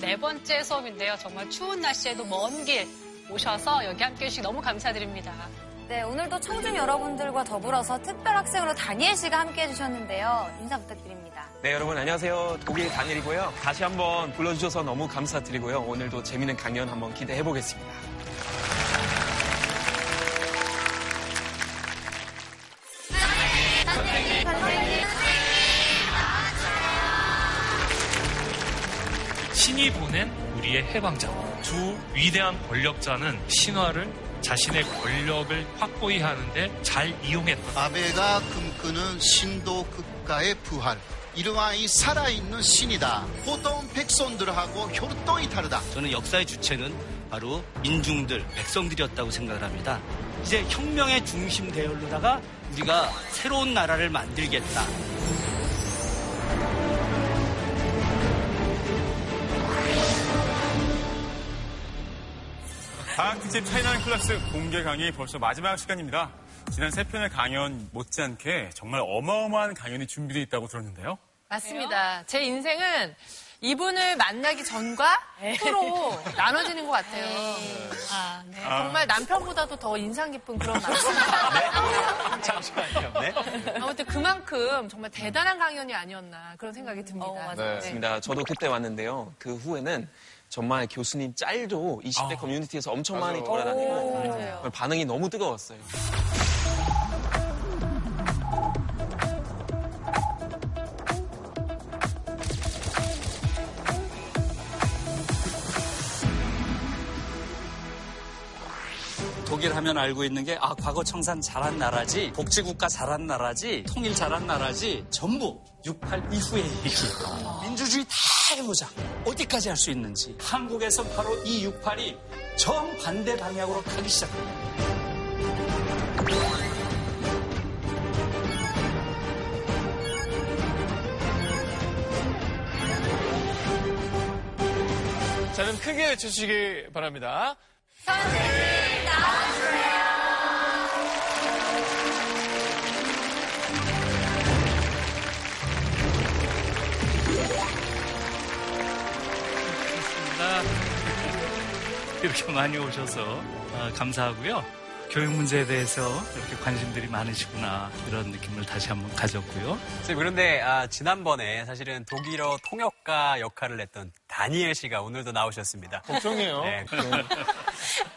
네 번째 수업인데요. 정말 추운 날씨에도 먼 길 오셔서 여기 함께 해주시기 너무 감사드립니다. 네, 오늘도 청중 여러분들과 더불어서 특별 학생으로 다니엘 씨가 함께 해주셨는데요. 인사 부탁드립니다. 네, 여러분 안녕하세요. 독일 다니엘이고요. 다시 한번 불러주셔서 너무 감사드리고요. 오늘도 재미있는 강연 한번 기대해 보겠습니다. 신이 보낸 우리의 해방자. 두 위대한 권력자는 신화를 자신의 권력을 확고히 하는데 잘 이용했다. 아베가 꿈꾸는 신도 국가의 부활. 이러한 이 살아있는 신이다. 보통 백성들하고 혈통이 다르다. 저는 역사의 주체는 바로 민중들, 백성들이었다고 생각을 합니다. 이제 혁명의 중심 대열로다가 우리가 새로운 나라를 만들겠다. 과학 특집 차이나는 클래스 공개 강의 벌써 마지막 시간입니다. 지난 세 편의 강연 못지않게 정말 어마어마한 강연이 준비되어 있다고 들었는데요. 맞습니다. 제 인생은 이분을 만나기 전과 후로 나눠지는 것 같아요. 아, 네. 정말 남편보다도 더 인상 깊은 그런 말씀입니다. 잠시만요. 네? 아무튼 그만큼 정말 대단한 강연이 아니었나 그런 생각이 듭니다. 어, 맞아요. 네. 맞습니다. 저도 그때 왔는데요. 그 후에는 정말 교수님 짤도 20대 커뮤니티에서 엄청 많이 돌아다니고 맞아요. 반응이 너무 뜨거웠어요. 독일 하면 알고 있는 게, 아, 과거 청산 잘한 나라지, 복지국가 잘한 나라지, 통일 잘한 나라지, 전부 68 이후의 얘기예요. 민주주의 다 해보자. 어디까지 할 수 있는지. 한국에서 바로 이 68이 정반대 방향으로 가기 시작합니다. 자, 그럼 크게 외쳐주시기 바랍니다. 아, 이렇게 많이 오셔서 아, 감사하고요. 교육 문제에 대해서 이렇게 관심들이 많으시구나 이런 느낌을 다시 한번 가졌고요. 선생님, 그런데 아, 지난번에 사실은 독일어 통역가 역할을 했던 다니엘 씨가 오늘도 나오셨습니다. 걱정이에요. 네.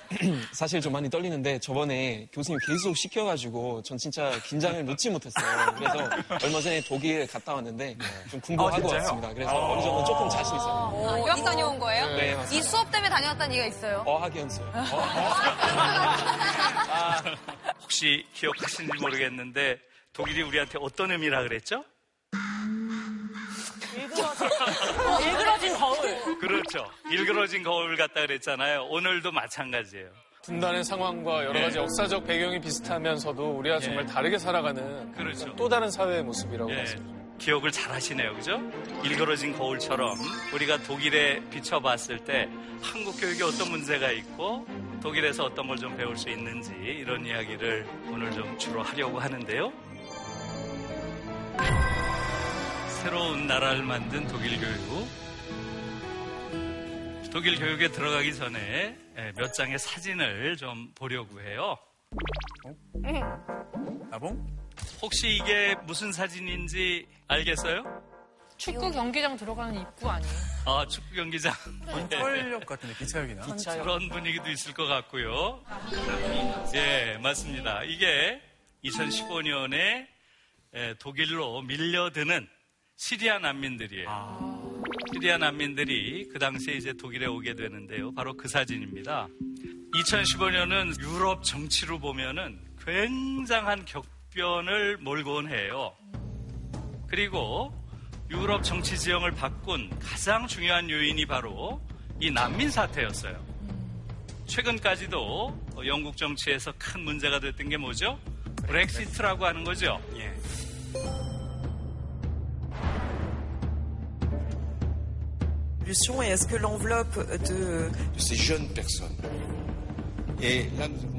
사실 좀 많이 떨리는데 저번에 교수님 계속 시켜가지고 전 진짜 긴장을 놓지 못했어요. 그래서 얼마 전에 독일 갔다 왔는데 좀 공부하고 진짜요? 왔습니다. 그래서 어느 정도 조금 자신 있어요. 아, 유학 다녀온 거예요? 네, 맞습니다. 이 수업 때문에 다녀왔다는 얘기가 있어요. 어학연수요. 혹시 기억하시는지 모르겠는데 독일이 우리한테 어떤 의미라 그랬죠? 일그러진 거울. 그렇죠. 일그러진 거울 같다 그랬잖아요. 오늘도 마찬가지예요. 분단의 상황과 여러 가지 네. 역사적 배경이 비슷하면서도 우리가 정말 다르게 살아가는 그렇죠. 또 다른 사회의 모습이라고 예, 말씀드립니다. 기억을 잘 하시네요. 그죠? 일그러진 거울처럼 우리가 독일에 비춰봤을 때 한국 교육에 어떤 문제가 있고 독일에서 어떤 걸 좀 배울 수 있는지 이런 이야기를 오늘 좀 주로 하려고 하는데요. 새로운 나라를 만든 독일 교육. 독일 교육에 들어가기 전에 예, 몇 장의 사진을 좀 보려고 해요. 나봉? 혹시 이게 무슨 사진인지 알겠어요? 축구 경기장 들어가는 입구 아니에요? 아, 축구 경기장. 서울역 같은데 기차역이나? 그런 분위기도 있을 것 같고요. 예, 맞습니다. 이게 2015년에 독일로 밀려드는 시리아 난민들이에요. 시리아 난민들이 그 당시에 이제 독일에 오게 되는데요. 바로 그 사진입니다. 2015년은 유럽 정치로 보면은 굉장한 격변을 몰고 온 해요. 그리고 유럽 정치 지형을 바꾼 가장 중요한 요인이 바로 이 난민 사태였어요. 최근까지도 영국 정치에서 큰 문제가 됐던 게 뭐죠? 브렉시트라고 하는 거죠. Et est-ce que l'enveloppe de... de ces jeunes personnes. Et là, nous avons...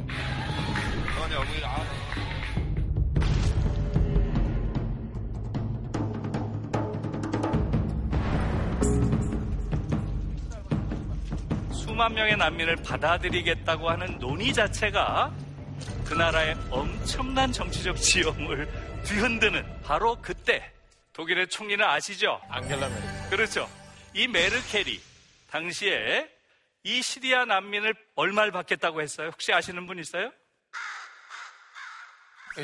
수만 명의 난민을 받아들이겠다고 하는 논의 자체가 그 나라의 엄청난 정치적 지형을 뒤흔드는 바로 그때 독일의 총리는 아시죠? 안겔라 메르켈. 그렇죠. 이 메르켈이 당시에 이 시리아 난민을 얼마를 받겠다고 했어요? 혹시 아시는 분 있어요?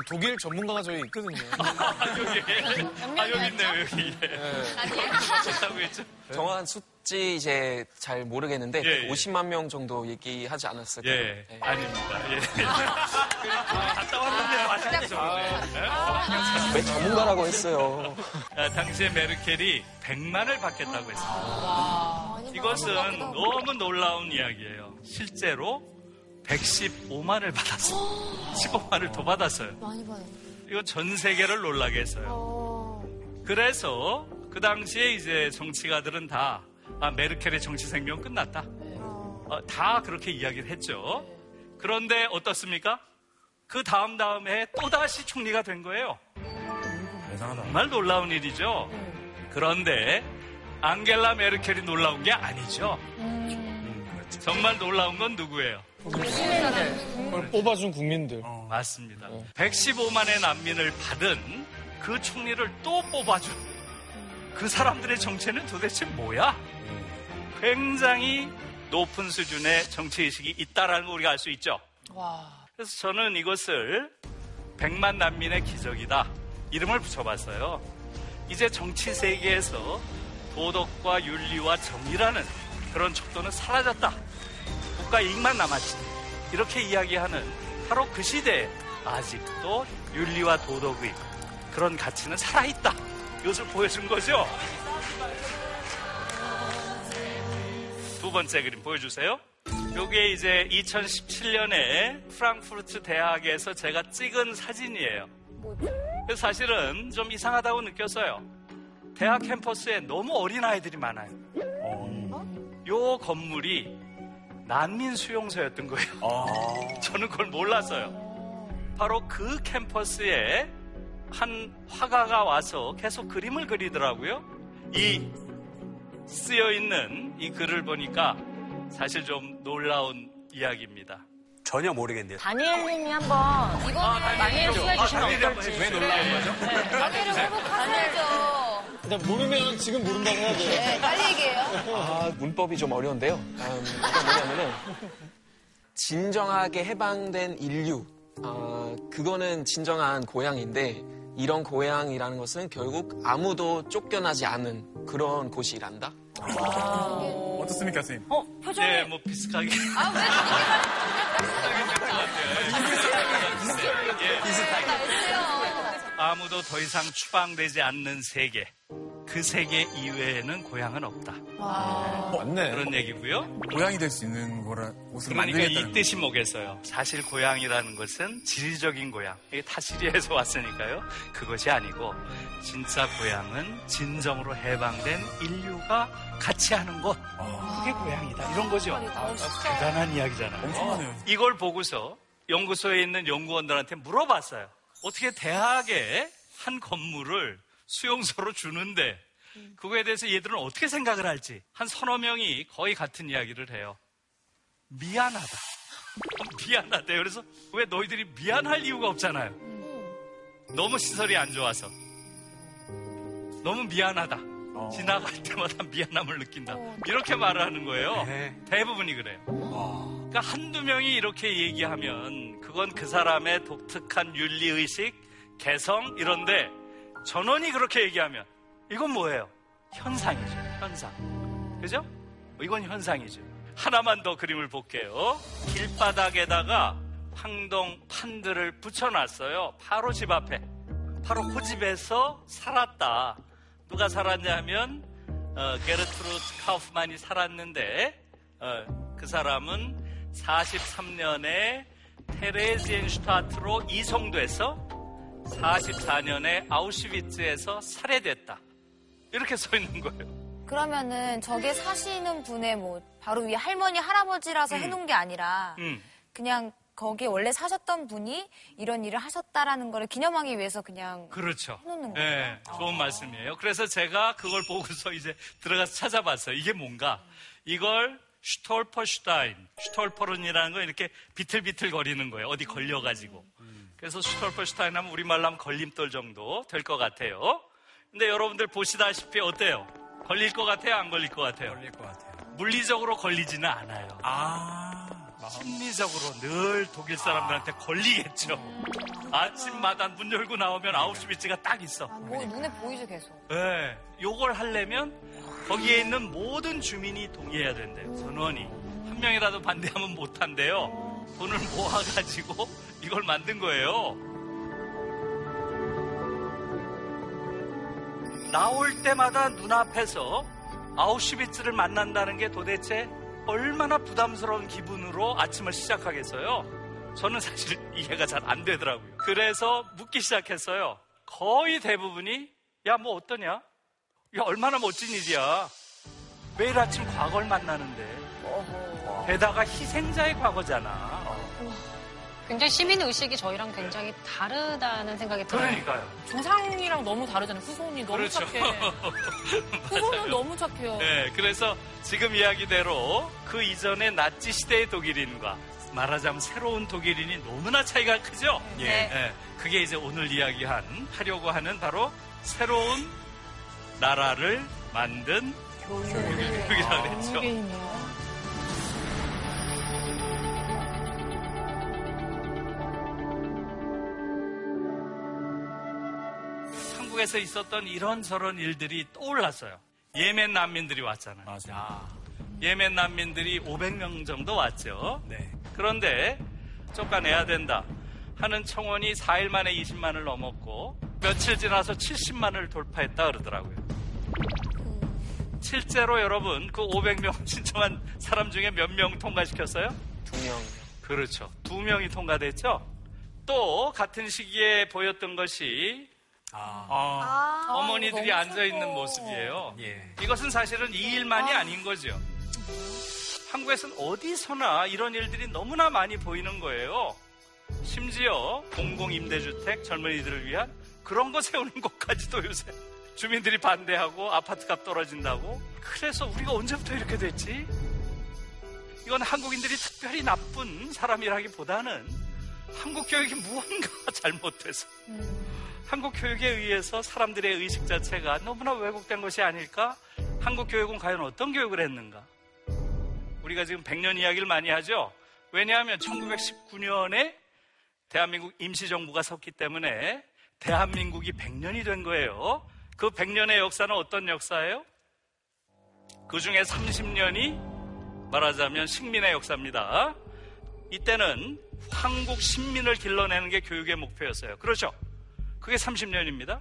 독일 전문가가 저기 있거든요. 여기. 아, 여기 있네요, 여기. 하고 있죠. 정확한 수치 이제 잘 모르겠는데 예, 예. 50만 명 정도 얘기하지 않았을까요? 예, 네. 아닙니다. 예. 갔다 왔는데 마찬가지죠. 왜 전문가라고 했어요? 아, 당시에 메르켈이 100만을 받겠다고 했습니다. 이것은 너무 놀라운 이야기예요. 실제로 115만을 받았어요. 15만을 더 받았어요. 많이 봐요. 이건 전 세계를 놀라게 했어요. 그래서 그 당시에 이제 정치가들은 다 아, 메르켈의 정치 생명 끝났다. 어, 다 그렇게 이야기를 했죠. 그런데 어떻습니까? 그 다음 다음에 또다시 총리가 된 거예요. 정말 놀라운 일이죠. 그런데 앙겔라 메르켈이 놀라운 게 아니죠. 정말 놀라운 건 누구예요? 그걸 뽑아준 국민들. 어, 맞습니다. 115만의 난민을 받은 그 총리를 또 뽑아준 그 사람들의 정체는 도대체 뭐야? 굉장히 높은 수준의 정치의식이 있다라는 걸 우리가 알 수 있죠. 그래서 저는 이것을 백만 난민의 기적이다. 이름을 붙여봤어요. 이제 정치 세계에서 도덕과 윤리와 정의라는 그런 척도는 사라졌다. 국가 이익만 남았지. 이렇게 이야기하는 바로 그 시대에 아직도 윤리와 도덕의 그런 가치는 살아있다. 이것을 보여준 거죠. 두 번째 그림 보여주세요. 요게 이제 2017년에 프랑크푸르트 대학에서 제가 찍은 사진이에요. 그래서 사실은 좀 이상하다고 느꼈어요. 대학 캠퍼스에 너무 어린 아이들이 많아요. 요 건물이 난민 수용소였던 거예요. 저는 그걸 몰랐어요. 바로 그 캠퍼스에 한 화가가 와서 계속 그림을 그리더라고요. 이 쓰여 있는 이 글을 보니까 사실 좀 놀라운 이야기입니다. 전혀 모르겠네요. 다니엘님이 한번 이거 많이 해주시면 어떨지. 왜 놀라운 거죠? 다니엘을 회복하셔야죠. 근데 모르면 지금 모른다고 해야 돼요. 네, 빨리 얘기해요. 아, 문법이 좀 어려운데요. 음, 그게 뭐냐면은, 진정하게 해방된 인류. 아, 그거는 진정한 고향인데, 이런 고향이라는 것은 결국 아무도 쫓겨나지 않은 그런 곳이란다. 어떻습니까, 선생님? 어, 표정이. 네, 뭐 비슷하게. 아, 왜 아무도 더 이상 추방되지 않는 세계. 그 세계 이외에는 고향은 없다. 맞네. 그런 얘기고요. 고향이 될 수 있는 거라 옷을 그러니까 이 뜻이 뭐겠어요? 사실 고향이라는 것은 지리적인 고향. 이게 타시리에서 왔으니까요. 그것이 아니고 진짜 고향은 진정으로 해방된 인류가 같이 하는 곳. 그게 고향이다. 이런 거죠. 대단한 이야기잖아요. 엄청나네요. 이걸 보고서 연구소에 있는 연구원들한테 물어봤어요. 어떻게 대학에 한 건물을 수용소로 주는데 그거에 대해서 얘들은 어떻게 생각을 할지 한 서너 명이 거의 같은 이야기를 해요. 미안하다. 미안하대요. 그래서 왜 너희들이 미안할 이유가 없잖아요. 너무 시설이 안 좋아서. 너무 미안하다. 지나갈 때마다 미안함을 느낀다. 이렇게 말을 하는 거예요. 대부분이 그래요. 그러니까 한두 명이 이렇게 얘기하면 그건 그 사람의 독특한 윤리의식, 개성 이런데 전원이 그렇게 얘기하면 이건 뭐예요? 현상이죠. 현상. 그죠? 이건 현상이죠. 하나만 더 그림을 볼게요. 길바닥에다가 황동 판들을 붙여놨어요. 바로 집 앞에. 바로 그 집에서 살았다. 누가 살았냐면 어, 게르트루드 카우프만이 살았는데 어, 그 사람은 43년에 테레지엔슈타트로 이송돼서 44년에 아우슈비츠에서 살해됐다. 이렇게 써 있는 거예요. 그러면은 저게 사시는 분의 뭐 바로 위에 할머니 할아버지라서 해놓은 게 아니라 음. 그냥 거기에 원래 사셨던 분이 이런 일을 하셨다라는 거를 기념하기 위해서 그냥 그렇죠. 해놓는 네, 좋은 말씀이에요. 그래서 제가 그걸 보고서 이제 들어가서 찾아봤어요. 이게 뭔가? 이걸 Stolperstein, stolpern이라는 건 이렇게 비틀비틀 거리는 거예요. 어디 걸려가지고. 그래서 Stolperstein 하면 우리말로 하면 걸림돌 정도 될 것 같아요. 근데 여러분들 보시다시피 어때요? 걸릴 것 같아요? 안 걸릴 것 같아요? 걸릴 것 같아요. 물리적으로 걸리지는 않아요. 아, 심리적으로 늘 독일 사람들한테 걸리겠죠. 아침마다 문 열고 나오면 아우슈비츠가 딱 있어. 뭐 눈에 보이죠 계속. 네, 요걸 하려면 거기에 있는 모든 주민이 동의해야 된대요. 전원이. 한 명이라도 반대하면 못 한대요. 돈을 모아가지고 이걸 만든 거예요. 나올 때마다 눈앞에서 아우슈비츠를 만난다는 게 도대체 얼마나 부담스러운 기분으로 아침을 시작하겠어요? 저는 사실 이해가 잘 안 되더라고요. 그래서 묻기 시작했어요. 거의 대부분이 야 뭐 어떠냐? 야 얼마나 멋진 일이야. 매일 아침 과거를 만나는데 게다가 희생자의 과거잖아. 굉장히 시민 의식이 저희랑 굉장히 다르다는 생각이 들어요. 그러니까요. 조상이랑 너무 다르잖아요. 후손이 너무 그렇죠. 착해. 후손은 너무 착해요. 네, 그래서 지금 이야기대로 그 이전의 나치 시대의 독일인과 말하자면 새로운 독일인이 너무나 차이가 크죠? 예. 네, 그게 이제 오늘 이야기한, 하려고 하는 바로 새로운 나라를 만든 교육이라고 그랬죠. 한국에서 있었던 이런저런 일들이 떠올랐어요. 예멘 난민들이 왔잖아요. 아, 예멘 난민들이 500명 정도 왔죠. 네. 그런데 쫓아내야 된다 하는 청원이 4일 만에 20만을 넘었고 며칠 지나서 70만을 돌파했다 그러더라고요. 실제로 여러분 그 500명 신청한 사람 중에 몇 명 통과시켰어요? 두 명. 그렇죠. 두 명이 통과됐죠. 또 같은 시기에 보였던 것이 아, 어머니들이 너무 앉아 있는. 모습이에요. 예. 이것은 사실은 이 일만이 아닌 거죠. 한국에서는 어디서나 이런 일들이 너무나 많이 보이는 거예요. 심지어 공공임대주택 젊은이들을 위한 그런 거 세우는 것까지도 요새 주민들이 반대하고 아파트 값 떨어진다고. 그래서 우리가 언제부터 이렇게 됐지? 이건 한국인들이 특별히 나쁜 사람이라기보다는 한국 교육이 무언가 잘못돼서 한국 교육에 의해서 사람들의 의식 자체가 너무나 왜곡된 것이 아닐까? 한국 교육은 과연 어떤 교육을 했는가? 우리가 지금 100년 이야기를 많이 하죠? 왜냐하면 1919년에 대한민국 임시정부가 섰기 때문에 대한민국이 100년이 된 거예요. 그 100년의 역사는 어떤 역사예요? 그 중에 30년이 말하자면 식민의 역사입니다. 이때는 한국 신민을 길러내는 게 교육의 목표였어요. 그렇죠? 그게 30년입니다.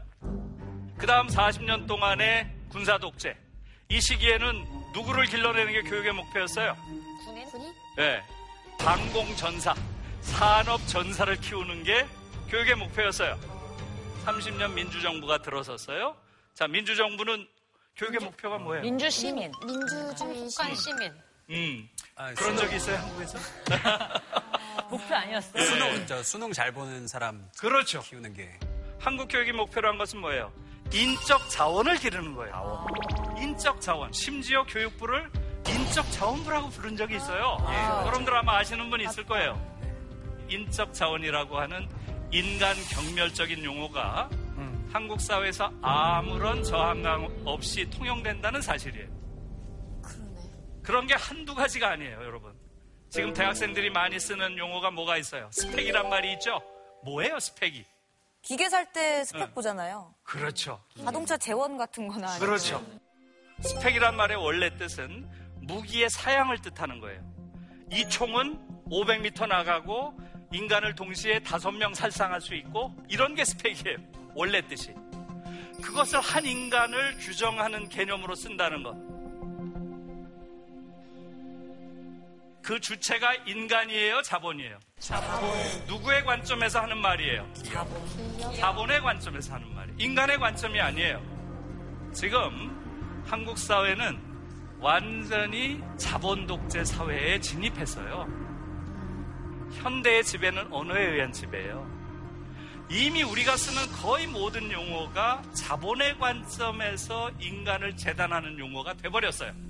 그 다음 40년 동안의 군사 독재. 이 시기에는 누구를 길러내는 게 교육의 목표였어요? 군인? 네. 방공 전사, 산업 전사를 키우는 게 교육의 목표였어요. 30년 민주정부가 들어섰어요. 자, 민주정부는 교육의 목표가 뭐예요? 민주 시민. 민주주의 북한 시민. 음. 아, 그런 수능- 적이 있어요, 한국에서? 목표 아니었어요. 수능, 저 수능 잘 보는 사람 그렇죠. 키우는 게. 한국 교육이 목표로 한 것은 뭐예요? 인적 자원을 기르는 거예요. 인적 자원. 심지어 교육부를 인적 자원부라고 부른 적이 있어요. 여러분들 아마 아시는 분 있을 거예요. 인적 자원이라고 하는 인간 경멸적인 용어가 한국 사회에서 아무런 저항감 없이 통용된다는 사실이에요. 그런 게 한두 가지가 아니에요, 여러분. 지금 대학생들이 많이 쓰는 용어가 뭐가 있어요? 스펙이란 말이 있죠? 뭐예요, 스펙이? 기계 살 때 스펙 응. 보잖아요. 그렇죠. 자동차 재원 같은 거나. 아니면 그렇죠. 스펙이란 말의 원래 뜻은 무기의 사양을 뜻하는 거예요. 이 총은 500m 나가고 인간을 동시에 다섯 명 살상할 수 있고 이런 게 스펙이에요. 원래 뜻이. 그것을 한 인간을 규정하는 개념으로 쓴다는 것. 그 주체가 인간이에요, 자본이에요? 자본. 누구의 관점에서 하는 말이에요? 자본. 자본의 관점에서 하는 말이에요. 인간의 관점이 아니에요. 지금 한국 사회는 완전히 자본 독재 사회에 진입했어요. 현대의 지배는 언어에 의한 지배예요. 이미 우리가 쓰는 거의 모든 용어가 자본의 관점에서 인간을 재단하는 용어가 돼버렸어요.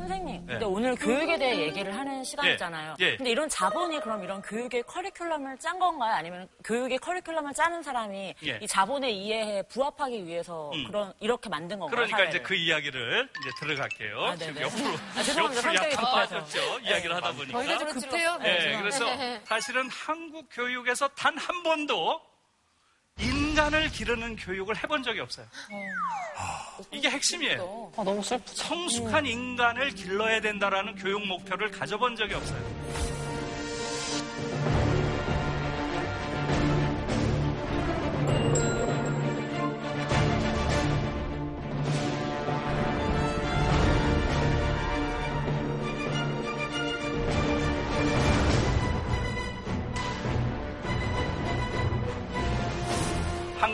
선생님, 네. 근데 오늘 교육에 대해 얘기를 하는 시간이잖아요. 예. 근데 이런 자본이 그럼 이런 교육의 커리큘럼을 짠 건가요? 아니면 교육의 커리큘럼을 짜는 사람이 예. 이 자본의 이해에 부합하기 위해서 음. 그런 이렇게 만든 건가요? 그러니까 사회를? 이제 그 이야기를 이제 들어갈게요. 아, 지금. 옆으로 아, 죄송합니다. 옆으로 성격이 약간 급해서. 빠졌죠. 이야기를 하다 보니까. 저희가 좀 급해요. 네, 네, 그래서. 사실은 한국 교육에서 단 한 번도 인간을 기르는 교육을 해본 적이 없어요. 이게 핵심이에요. 아, 너무 슬프다. 성숙한 인간을 길러야 된다라는 교육 목표를 가져본 적이 없어요.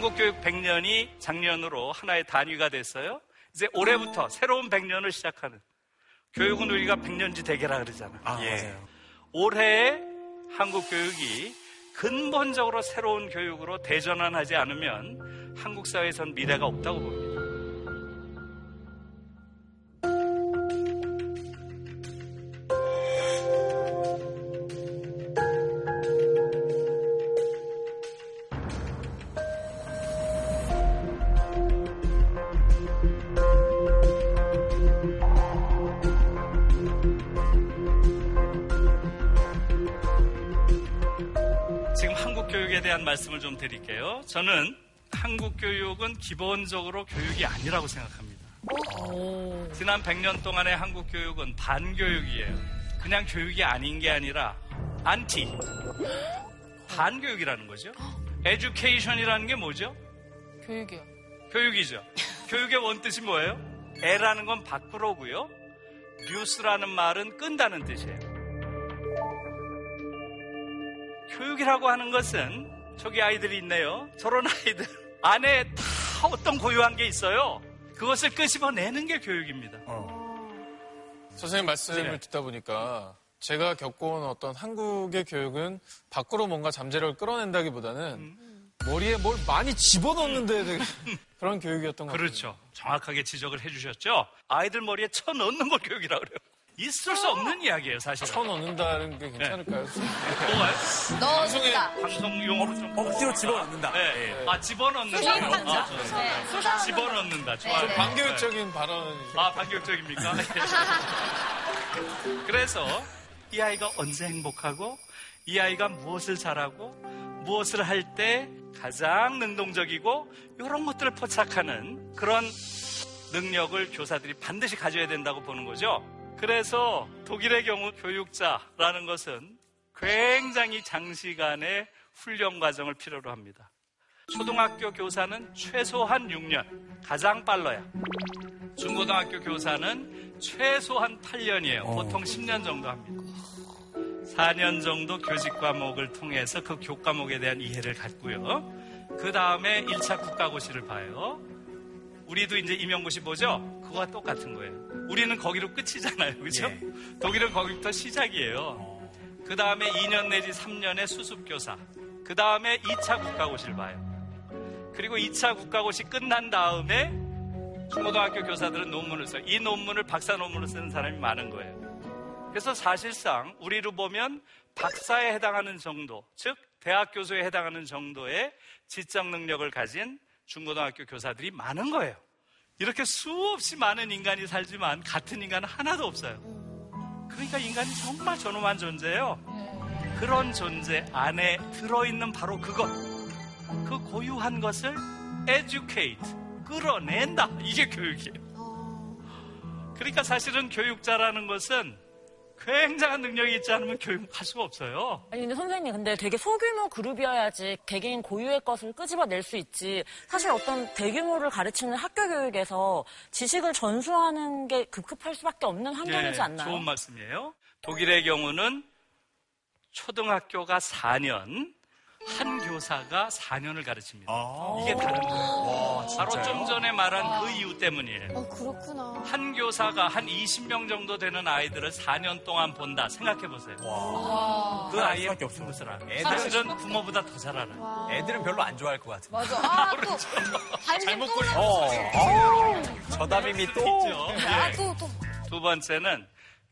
한국교육 100년이 작년으로 하나의 단위가 됐어요. 이제 올해부터 새로운 100년을 시작하는 교육은 우리가 100년지 대계라 그러잖아요. 예. 올해의 한국 교육이 근본적으로 새로운 교육으로 대전환하지 않으면 한국 사회에선 미래가 없다고 봅니다. 대한 말씀을 좀 드릴게요. 저는 한국 교육은 기본적으로 교육이 아니라고 생각합니다. 지난 100년 동안의 한국 교육은 반교육이에요. 그냥 교육이 아닌 게 아니라 안티. 반교육이라는 거죠. Education이라는 게 뭐죠? 교육이요. 교육이죠. 교육의 원뜻이 뭐예요? e라는 건 밖으로고요. duce라는 말은 끈다는 뜻이에요. 교육이라고 하는 것은 저기 아이들이 있네요. 저런 아이들 안에 다 어떤 고유한 게 있어요. 그것을 끄집어내는 게 교육입니다. 선생님 말씀을 네. 듣다 보니까 제가 겪어온 어떤 한국의 교육은 밖으로 뭔가 잠재력을 끌어낸다기보다는 머리에 뭘 많이 집어넣는데 되게 그런 교육이었던 것 같아요. 그렇죠. 정확하게 지적을 해주셨죠. 아이들 머리에 쳐 넣는 걸 교육이라고 그래요. 있을 수 없는 이야기예요, 사실은. 쳐 넣는다는 게 괜찮을까요? 뭐가요? 넣어준다. 방송 용어로 좀 억지로 집어넣는다. 네. 아 집어넣는다. 수상한자. 아. 네, 수상한자. 집어넣는다. 좋아요. 좀 반교육적인 발언. 아 반격적입니까? 그래서 이 아이가 언제 행복하고 이 아이가 무엇을 잘하고 무엇을 할 때 가장 능동적이고 이런 것들을 포착하는 그런 능력을 교사들이 반드시 가져야 된다고 보는 거죠. 그래서 독일의 경우 교육자라는 것은 굉장히 장시간의 훈련 과정을 필요로 합니다. 초등학교 교사는 최소한 6년, 가장 빨라야. 중고등학교 교사는 최소한 8년이에요. 보통 10년 정도 합니다. 4년 정도 교직 과목을 통해서 그 교과목에 대한 이해를 갖고요. 그 다음에 1차 국가고시를 봐요. 우리도 이제 임용고시 보죠? 그거와 똑같은 거예요. 우리는 거기로 끝이잖아요. 그죠? 독일은 거기부터 시작이에요. 그 다음에 2년 내지 3년의 수습교사. 그 다음에 2차 국가고시를 봐요. 그리고 2차 국가고시 끝난 다음에 중고등학교 교사들은 논문을 써요. 이 논문을 박사 논문을 쓰는 사람이 많은 거예요. 그래서 사실상 우리로 보면 박사에 해당하는 정도, 즉 대학 교수에 해당하는 정도의 지적 능력을 가진 중고등학교 교사들이 많은 거예요. 이렇게 수없이 많은 인간이 살지만 같은 인간은 하나도 없어요. 그러니까 인간이 정말 존엄한 존재예요. 그런 존재 안에 들어있는 바로 그것, 그 고유한 것을 educate, 끌어낸다. 이게 교육이에요. 그러니까 사실은 교육자라는 것은 굉장한 능력이 있지 않으면 교육할 수가 없어요. 아니 근데 선생님 근데 되게 소규모 그룹이어야지 개개인 고유의 것을 끄집어낼 수 있지 사실 어떤 대규모를 가르치는 학교 교육에서 지식을 전수하는 게 급급할 수밖에 없는 환경이지 예, 않나요? 좋은 말씀이에요. 독일의 경우는 초등학교가 4년, 한 교사가 4년을 가르칩니다. 이게 다른 거예요. 바로 좀 전에 말한 그 이유 때문이에요. 어, 그렇구나. 한 교사가 한 20명 정도 되는 아이들을 4년 동안 본다. 생각해 보세요. 그 아이의 무슨 것을 알아요. 애들은- 사실은 부모보다 더 잘 알아요. 애들은 별로 안 좋아할 것 같은데. 맞아. 아, 또. 잘못 골라. 어, 어, 저 담임이 또. 있죠. 아, 예. 또, 또. 두 번째는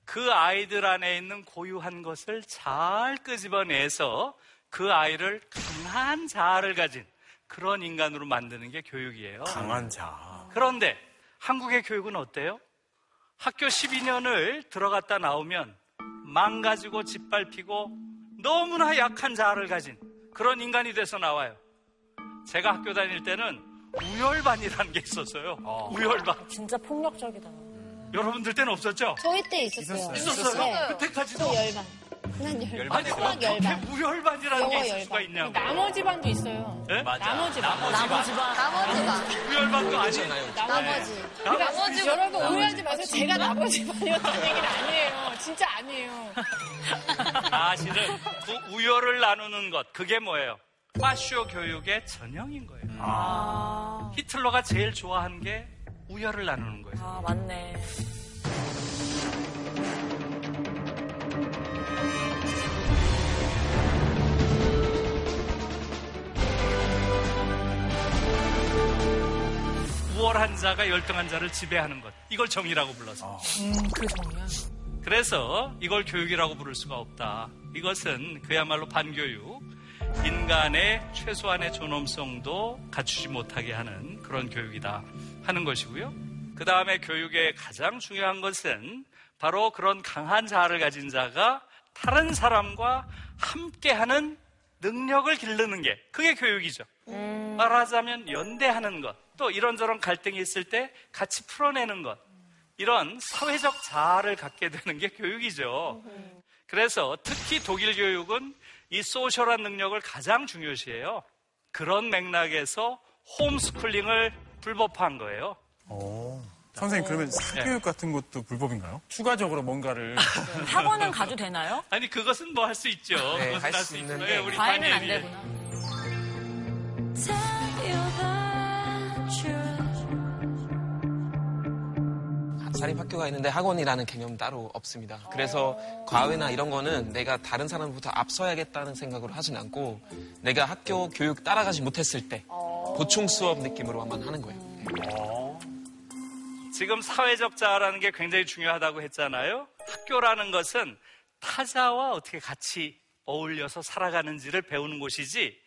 그 아이들 안에 있는 고유한 것을 잘 끄집어내서 그 아이를 강한 자아를 가진 그런 인간으로 만드는 게 교육이에요. 강한 자. 그런데 한국의 교육은 어때요? 학교 12년을 들어갔다 나오면 망가지고 짓밟히고 너무나 약한 자아를 가진 그런 인간이 돼서 나와요. 제가 학교 다닐 때는 우열반이라는 게 있었어요. 우열반. 진짜 폭력적이다. 여러분들 때는 없었죠? 저희 때 있었어요. 있었어요? 네. 그때까지도? 저 열반. 열반. 아니, 어떻게 열반. 우열반이라는 게 있을 수가 있냐고. 나머지 반도 있어요. 예? 나머지 반. 나머지 반. 나머지 반. 우열반도 아니 나머지. 나머지 여러분 오해하지 마세요. 제가 나머지 반이었다는 얘기는 아니에요. 진짜 아니에요. 사실은 그 우열을 나누는 것 그게 뭐예요? 파쇼 교육의 전형인 거예요. 아. 히틀러가 제일 좋아한 게 우열을 나누는 거예요. 아, 맞네. 우월한 자가 열등한 자를 지배하는 것. 이걸 정의라고 불렀어요. 음, 그 정이야. 그래서 이걸 교육이라고 부를 수가 없다. 이것은 그야말로 반교육, 인간의 최소한의 존엄성도 갖추지 못하게 하는 그런 교육이다 하는 것이고요. 그 다음에 교육의 가장 중요한 것은 바로 그런 강한 자아를 가진 자가 다른 사람과 함께하는 능력을 기르는 게 그게 교육이죠. 말하자면 연대하는 것, 또 이런저런 갈등이 있을 때 같이 풀어내는 것, 이런 사회적 자아를 갖게 되는 게 교육이죠. 그래서 특히 독일 교육은 이 소셜한 능력을 가장 중요시해요. 그런 맥락에서 홈스쿨링을 불법화한 거예요. 선생님 그러면 사교육 같은 것도 불법인가요? 추가적으로 뭔가를 학원은 가도 되나요? 아니 그것은 뭐 할 수 있죠. 네, 그것은 할수 있는데. 있는데 우리 과외는 안 되구나. 사립학교가 있는데 학원이라는 개념 따로 없습니다. 그래서 과외나 이런 거는 내가 다른 사람부터 앞서야겠다는 생각으로 하진 않고 내가 학교 교육 따라가지 못했을 때 보충 수업 느낌으로만 하는 거예요. 지금 사회적 자아라는 게 굉장히 중요하다고 했잖아요. 학교라는 것은 타자와 어떻게 같이 어울려서 살아가는지를 배우는 곳이지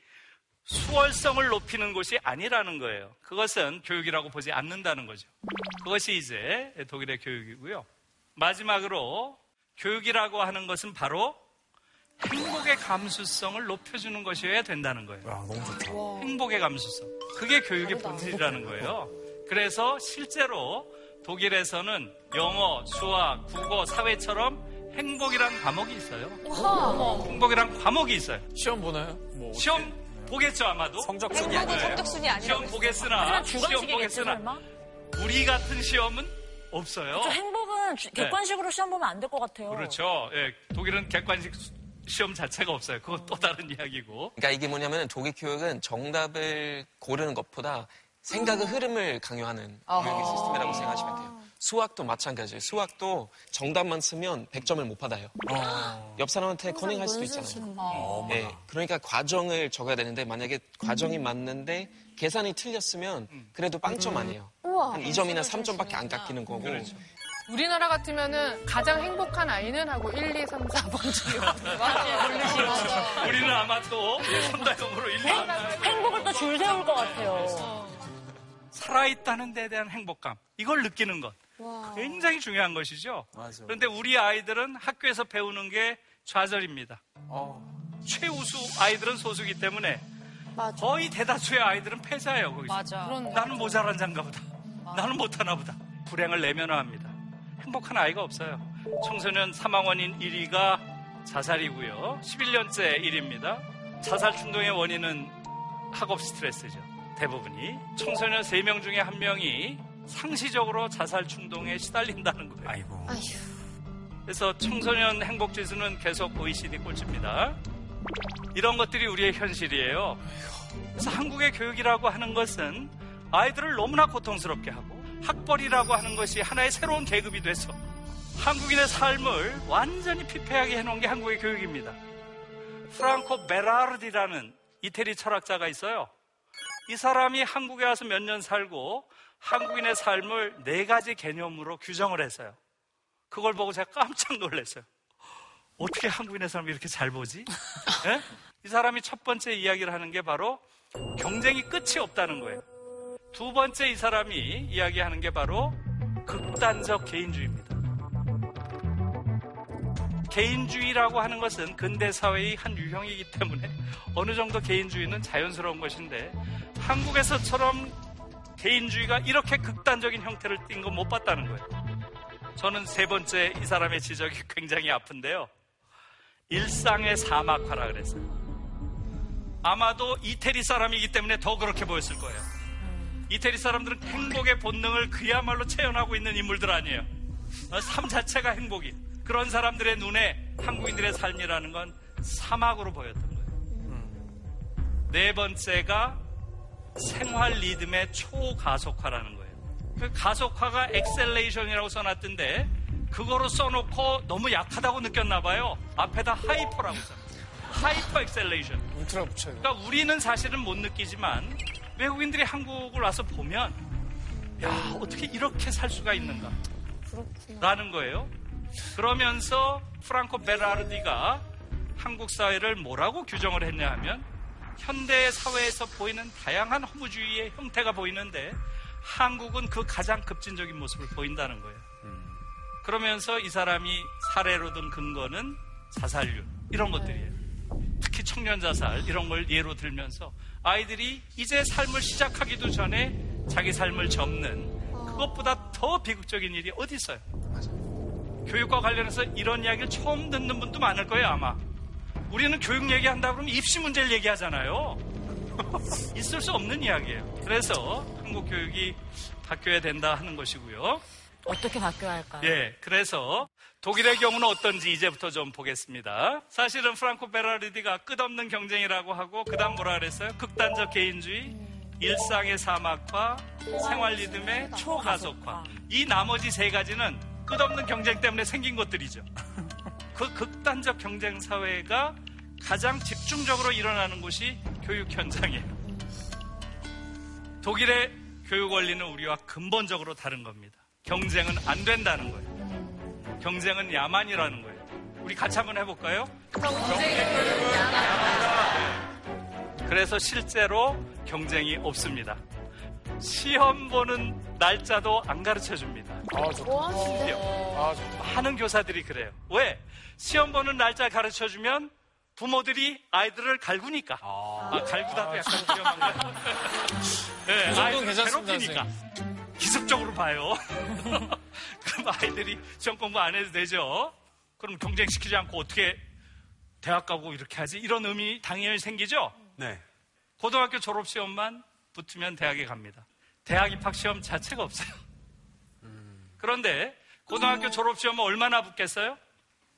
수월성을 높이는 곳이 아니라는 거예요. 그것은 교육이라고 보지 않는다는 거죠. 그것이 이제 독일의 교육이고요. 마지막으로 교육이라고 하는 것은 바로 행복의 감수성을 높여주는 것이어야 된다는 거예요. 너무 좋다. 행복의 감수성. 그게 교육의 본질이라는 거예요. 그래서 실제로 독일에서는 영어, 수학, 국어, 사회처럼 행복이란 과목이 있어요. 행복이란 과목이 있어요. 시험 보나요? 뭐 시험 보겠죠 아마도. 성적순이 행복은 아니에요. 성적순이 아니라고 시험 했어요. 보겠으나 시험 보겠으나 설마? 우리 같은 시험은 없어요. 저 행복은 주- 객관식으로 시험 보면 안 될 것 같아요. 그렇죠. 예, 독일은 객관식 수- 시험 자체가 없어요. 그건 또 다른 이야기고. 그러니까 이게 뭐냐면 독일 교육은 정답을 고르는 것보다 생각의 흐름을 강요하는 교육의 시스템이라고 생각하시면 돼요. 수학도 마찬가지예요. 수학도 정답만 쓰면 100점을 못 받아요. 옆 사람한테 커닝할 수도 있잖아요. 네, 그러니까 과정을 적어야 되는데 만약에 과정이 맞는데 계산이 틀렸으면 그래도 빵점 아니에요. 한 2점이나 3점밖에 안 깎이는 거고. 우리나라 같으면은 가장 행복한 아이는 하고 1, 2, 3, 4번 중에 맞아요. 우리는 아마 또 선다형으로 일리 행복을 또 줄 세울 것 같아요. 살아있다는 데에 대한 행복감. 이걸 느끼는 것. 굉장히 중요한 것이죠. 그런데 우리 아이들은 학교에서 배우는 게 좌절입니다. 최우수 아이들은 소수기 때문에 거의 대다수의 아이들은 패자예요. 거기서. 맞아. 나는 모자란 장가 보다. 나는 못하나 보다. 불행을 내면화합니다. 행복한 아이가 없어요. 청소년 사망 원인 1위가 자살이고요. 11년째 일입니다. 자살 충동의 원인은 학업 스트레스죠. 대부분이. 청소년 3명 중에 1명이 상시적으로 자살 충동에 시달린다는 거예요. 아이고. 그래서 청소년 행복 지수는 계속 OECD 꼴찌입니다. 이런 것들이 우리의 현실이에요. 그래서 한국의 교육이라고 하는 것은 아이들을 너무나 고통스럽게 하고 학벌이라고 하는 것이 하나의 새로운 계급이 돼서 한국인의 삶을 완전히 피폐하게 해놓은 게 한국의 교육입니다. 프랑코 베라르디라는 이태리 철학자가 있어요. 이 사람이 한국에 와서 몇 년 살고 한국인의 삶을 네 가지 개념으로 규정을 했어요. 그걸 보고 제가 깜짝 놀랐어요. 어떻게 한국인의 사람이 이렇게 잘 보지? 예? 이 사람이 첫 번째 이야기를 하는 게 바로 경쟁이 끝이 없다는 거예요. 두 번째 이 사람이 이야기하는 게 바로 극단적 개인주의입니다. 개인주의라고 하는 것은 근대 사회의 한 유형이기 때문에 어느 정도 개인주의는 자연스러운 것인데 한국에서처럼 개인주의가 이렇게 극단적인 형태를 띈 건 못 봤다는 거예요. 저는 세 번째 이 사람의 지적이 굉장히 아픈데요. 일상의 사막화라 그랬어요. 아마도 이태리 사람이기 때문에 더 그렇게 보였을 거예요. 이태리 사람들은 행복의 본능을 그야말로 체현하고 있는 인물들 아니에요. 어, 삶 자체가 행복이. 그런 사람들의 눈에 한국인들의 삶이라는 건 사막으로 보였던 거예요. 네 번째가 생활 리듬의 초가속화라는 거예요. 그 가속화가 acceleration이라고 써놨던데 그거로 써놓고 너무 약하다고 느꼈나 봐요. 앞에다 hyper라고 써놨어요. Hyper acceleration. Ultra 붙여야 돼. 그러니까 우리는 사실은 못 느끼지만 외국인들이 한국을 와서 보면 야 어떻게 이렇게 살 수가 있는가 라는 거예요. 그러면서 프랑코 베라르디가 한국 사회를 뭐라고 규정을 했냐 하면 현대 사회에서 보이는 다양한 허무주의의 형태가 보이는데 한국은 그 가장 급진적인 모습을 보인다는 거예요. 그러면서 이 사람이 사례로 든 근거는 자살률 이런 것들이에요. 특히 청년 자살 이런 걸 예로 들면서 아이들이 이제 삶을 시작하기도 전에 자기 삶을 접는 그것보다 더 비극적인 일이 어디 있어요? 교육과 관련해서 이런 이야기를 처음 듣는 분도 많을 거예요 아마. 우리는 교육 얘기한다 그러면 입시 문제를 얘기하잖아요. 있을 수 없는 이야기예요. 그래서 한국 교육이 바뀌어야 된다 하는 것이고요. 어떻게 바뀌어야 할까요? 예, 그래서 독일의 경우는 어떤지 이제부터 좀 보겠습니다. 사실은 프랑코 베라르디가 끝없는 경쟁이라고 하고 그다음 뭐라 그랬어요? 극단적 개인주의, 일상의 사막화, 생활 리듬의 초가속화. 이 나머지 세 가지는 끝없는 경쟁 때문에 생긴 것들이죠. 그 극단적 경쟁 사회가 가장 집중적으로 일어나는 곳이 교육 현장이에요. 독일의 교육 원리는 우리와 근본적으로 다른 겁니다. 경쟁은 안 된다는 거예요. 경쟁은 야만이라는 거예요. 우리 같이 한번 해볼까요? 그래서 실제로 경쟁이 없습니다. 시험 보는 날짜도 안 가르쳐 줍니다. 아, 좋다. 아, 좋다. 많은 교사들이 그래요. 왜? 시험 보는 날짜 가르쳐 주면 부모들이 아이들을 갈구니까. 아, 갈구다도 약간 위험한가요? 네, 그 정도는 아이들을 괜찮습니다, 괴롭히니까. 기습적으로 봐요. 그럼 아이들이 시험 공부 안 해도 되죠. 그럼 경쟁시키지 않고 어떻게 대학 가고 이렇게 하지? 이런 의미 당연히 생기죠? 네. 고등학교 졸업 시험만 붙으면 대학에 갑니다. 대학 입학 시험 자체가 없어요. 그런데 고등학교 졸업 시험은 얼마나 붙겠어요?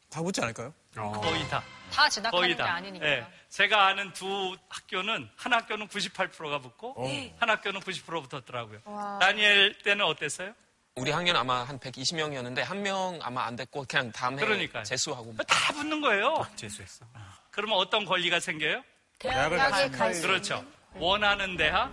다 붙지 않을까요? 거의 다. 다 진학하는 거의 게 다. 아니니까. 예. 제가 아는 두 학교는 한 학교는 98%가 붙고 어. 한 학교는 90% 붙었더라고요. 와. 다니엘 때는 어땠어요? 우리 학년 아마 한 120명이었는데 한 명 아마 안 됐고 그냥 다음 해 그러니까요. 재수하고 다 붙는 거예요. 재수했어. 그러면 어떤 권리가 생겨요? 대학을 대학에 갈수 그렇죠. 원하는 대학,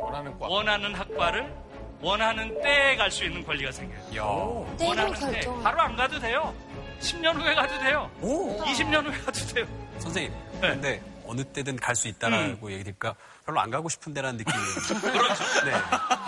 원하는 과. 원하는 학과를 원하는 때에 갈 수 있는 권리가 생겨요. 원하는 때 바로 안 가도 돼요. 10년 후에 가도 돼요. 20년 후에 가도 돼요. 선생님, 근데 어느 때든 갈 수 있다라고 얘기 드니까 별로 안 가고 싶은데라는 느낌이. 그렇죠. 네.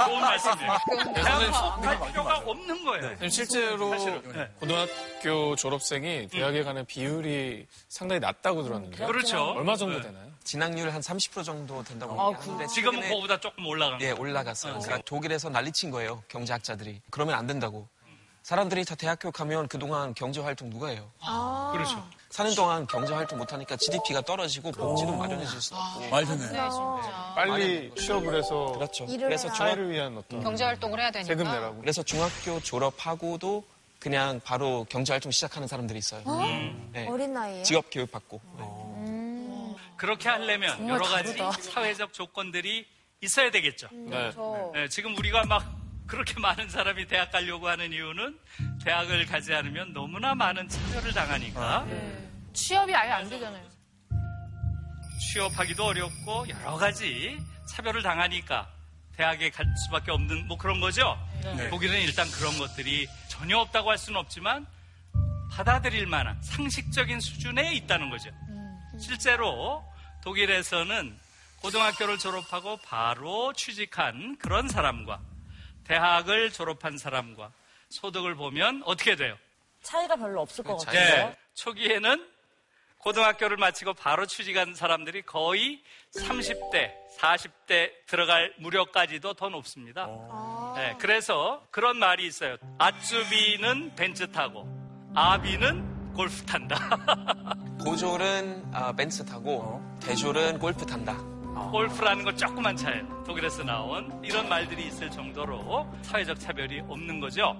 좋은 말씀이에요. 네, 대학을 선생님. 갈 필요가 없는 거예요. 선생님, 실제로 사실은. 네. 고등학교 졸업생이 대학에 가는 비율이 상당히 낮다고 들었는데. 그렇죠. 얼마 정도 네. 되나요? 진학률 한 30% 정도 된다고 아, 하는데 지금은 그거보다 조금 올라간 예. 올라갔어요. 어. 그러니까 독일에서 난리친 거예요. 경제학자들이. 그러면 안 된다고. 사람들이 다 대학교 가면 그동안 경제활동 누가 해요? 아. 그렇죠. 사는 동안 경제활동 못하니까 GDP가 떨어지고 복지도 마련해질 수 없고. 말도 네. 빨리 취업을 해서 그렇죠. 일을 그래서 해라. 중학- 사회를 위한 어떤 경제 활동을 해야 되니까. 세금 내라고. 그래서 중학교 졸업하고도 그냥 바로 경제활동 시작하는 사람들이 있어요. 어? 네. 어린 나이에. 직업 교육 받고. 그렇게 하려면 여러 가지 다르다. 사회적 조건들이 있어야 되겠죠. 음, 네. 그렇죠. 네, 지금 우리가 막 그렇게 많은 사람이 대학 가려고 하는 이유는 대학을 가지 않으면 너무나 많은 차별을 당하니까 취업이 아예 안 되잖아요. 취업하기도 어렵고 여러 가지 차별을 당하니까 대학에 갈 수밖에 없는 뭐 그런 거죠. 네. 독일은 일단 그런 것들이 전혀 없다고 할 수는 없지만 받아들일 만한 상식적인 수준에 있다는 거죠. 실제로 독일에서는 고등학교를 졸업하고 바로 취직한 그런 사람과 대학을 졸업한 사람과 소득을 보면 어떻게 돼요? 차이가 별로 없을 것 같아요. 네. 초기에는 고등학교를 마치고 바로 취직한 사람들이 거의 30대, 40대 들어갈 무렵까지도 더 높습니다. 네, 그래서 그런 말이 있어요. 아쭈비는 벤츠 타고 아비는 골프 탄다. 고졸은 아, 벤츠 타고 대졸은 골프 탄다. 골프라는 건 조그만 차예요. 독일에서 나온 이런 말들이 있을 정도로 사회적 차별이 없는 거죠.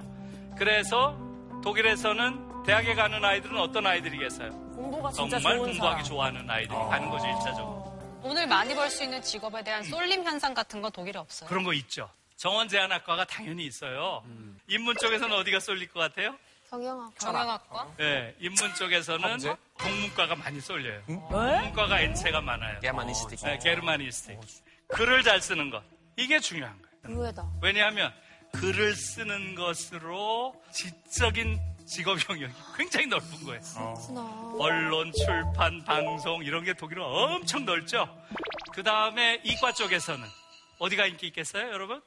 그래서 독일에서는 대학에 가는 아이들은 어떤 아이들이겠어요? 공부가 진짜 정말 좋은 공부하기 사람. 좋아하는 아이들이 가는 거죠, 일차적으로. 돈을 많이 벌 수 있는 직업에 대한 쏠림 현상 같은 건 독일에 없어요. 그런 거 있죠. 정원 제한 학과가 당연히 있어요. 인문 쪽에서는 어디가 쏠릴 것 같아요? 경영학. 경영학과? 네, 인문 쪽에서는 범죄? 동문과가 많이 쏠려요. 동문과가 N체가 많아요. 게르마니스틱. 네, 게르마니스틱. 글을 잘 쓰는 것. 이게 중요한 거예요. 의외다. 왜냐하면 글을 쓰는 것으로 지적인 직업 영역이 굉장히 넓은 거예요. 언론, 출판, 방송 이런 게 독일은 엄청 넓죠. 그 다음에 이과 쪽에서는 어디가 인기 있겠어요, 여러분?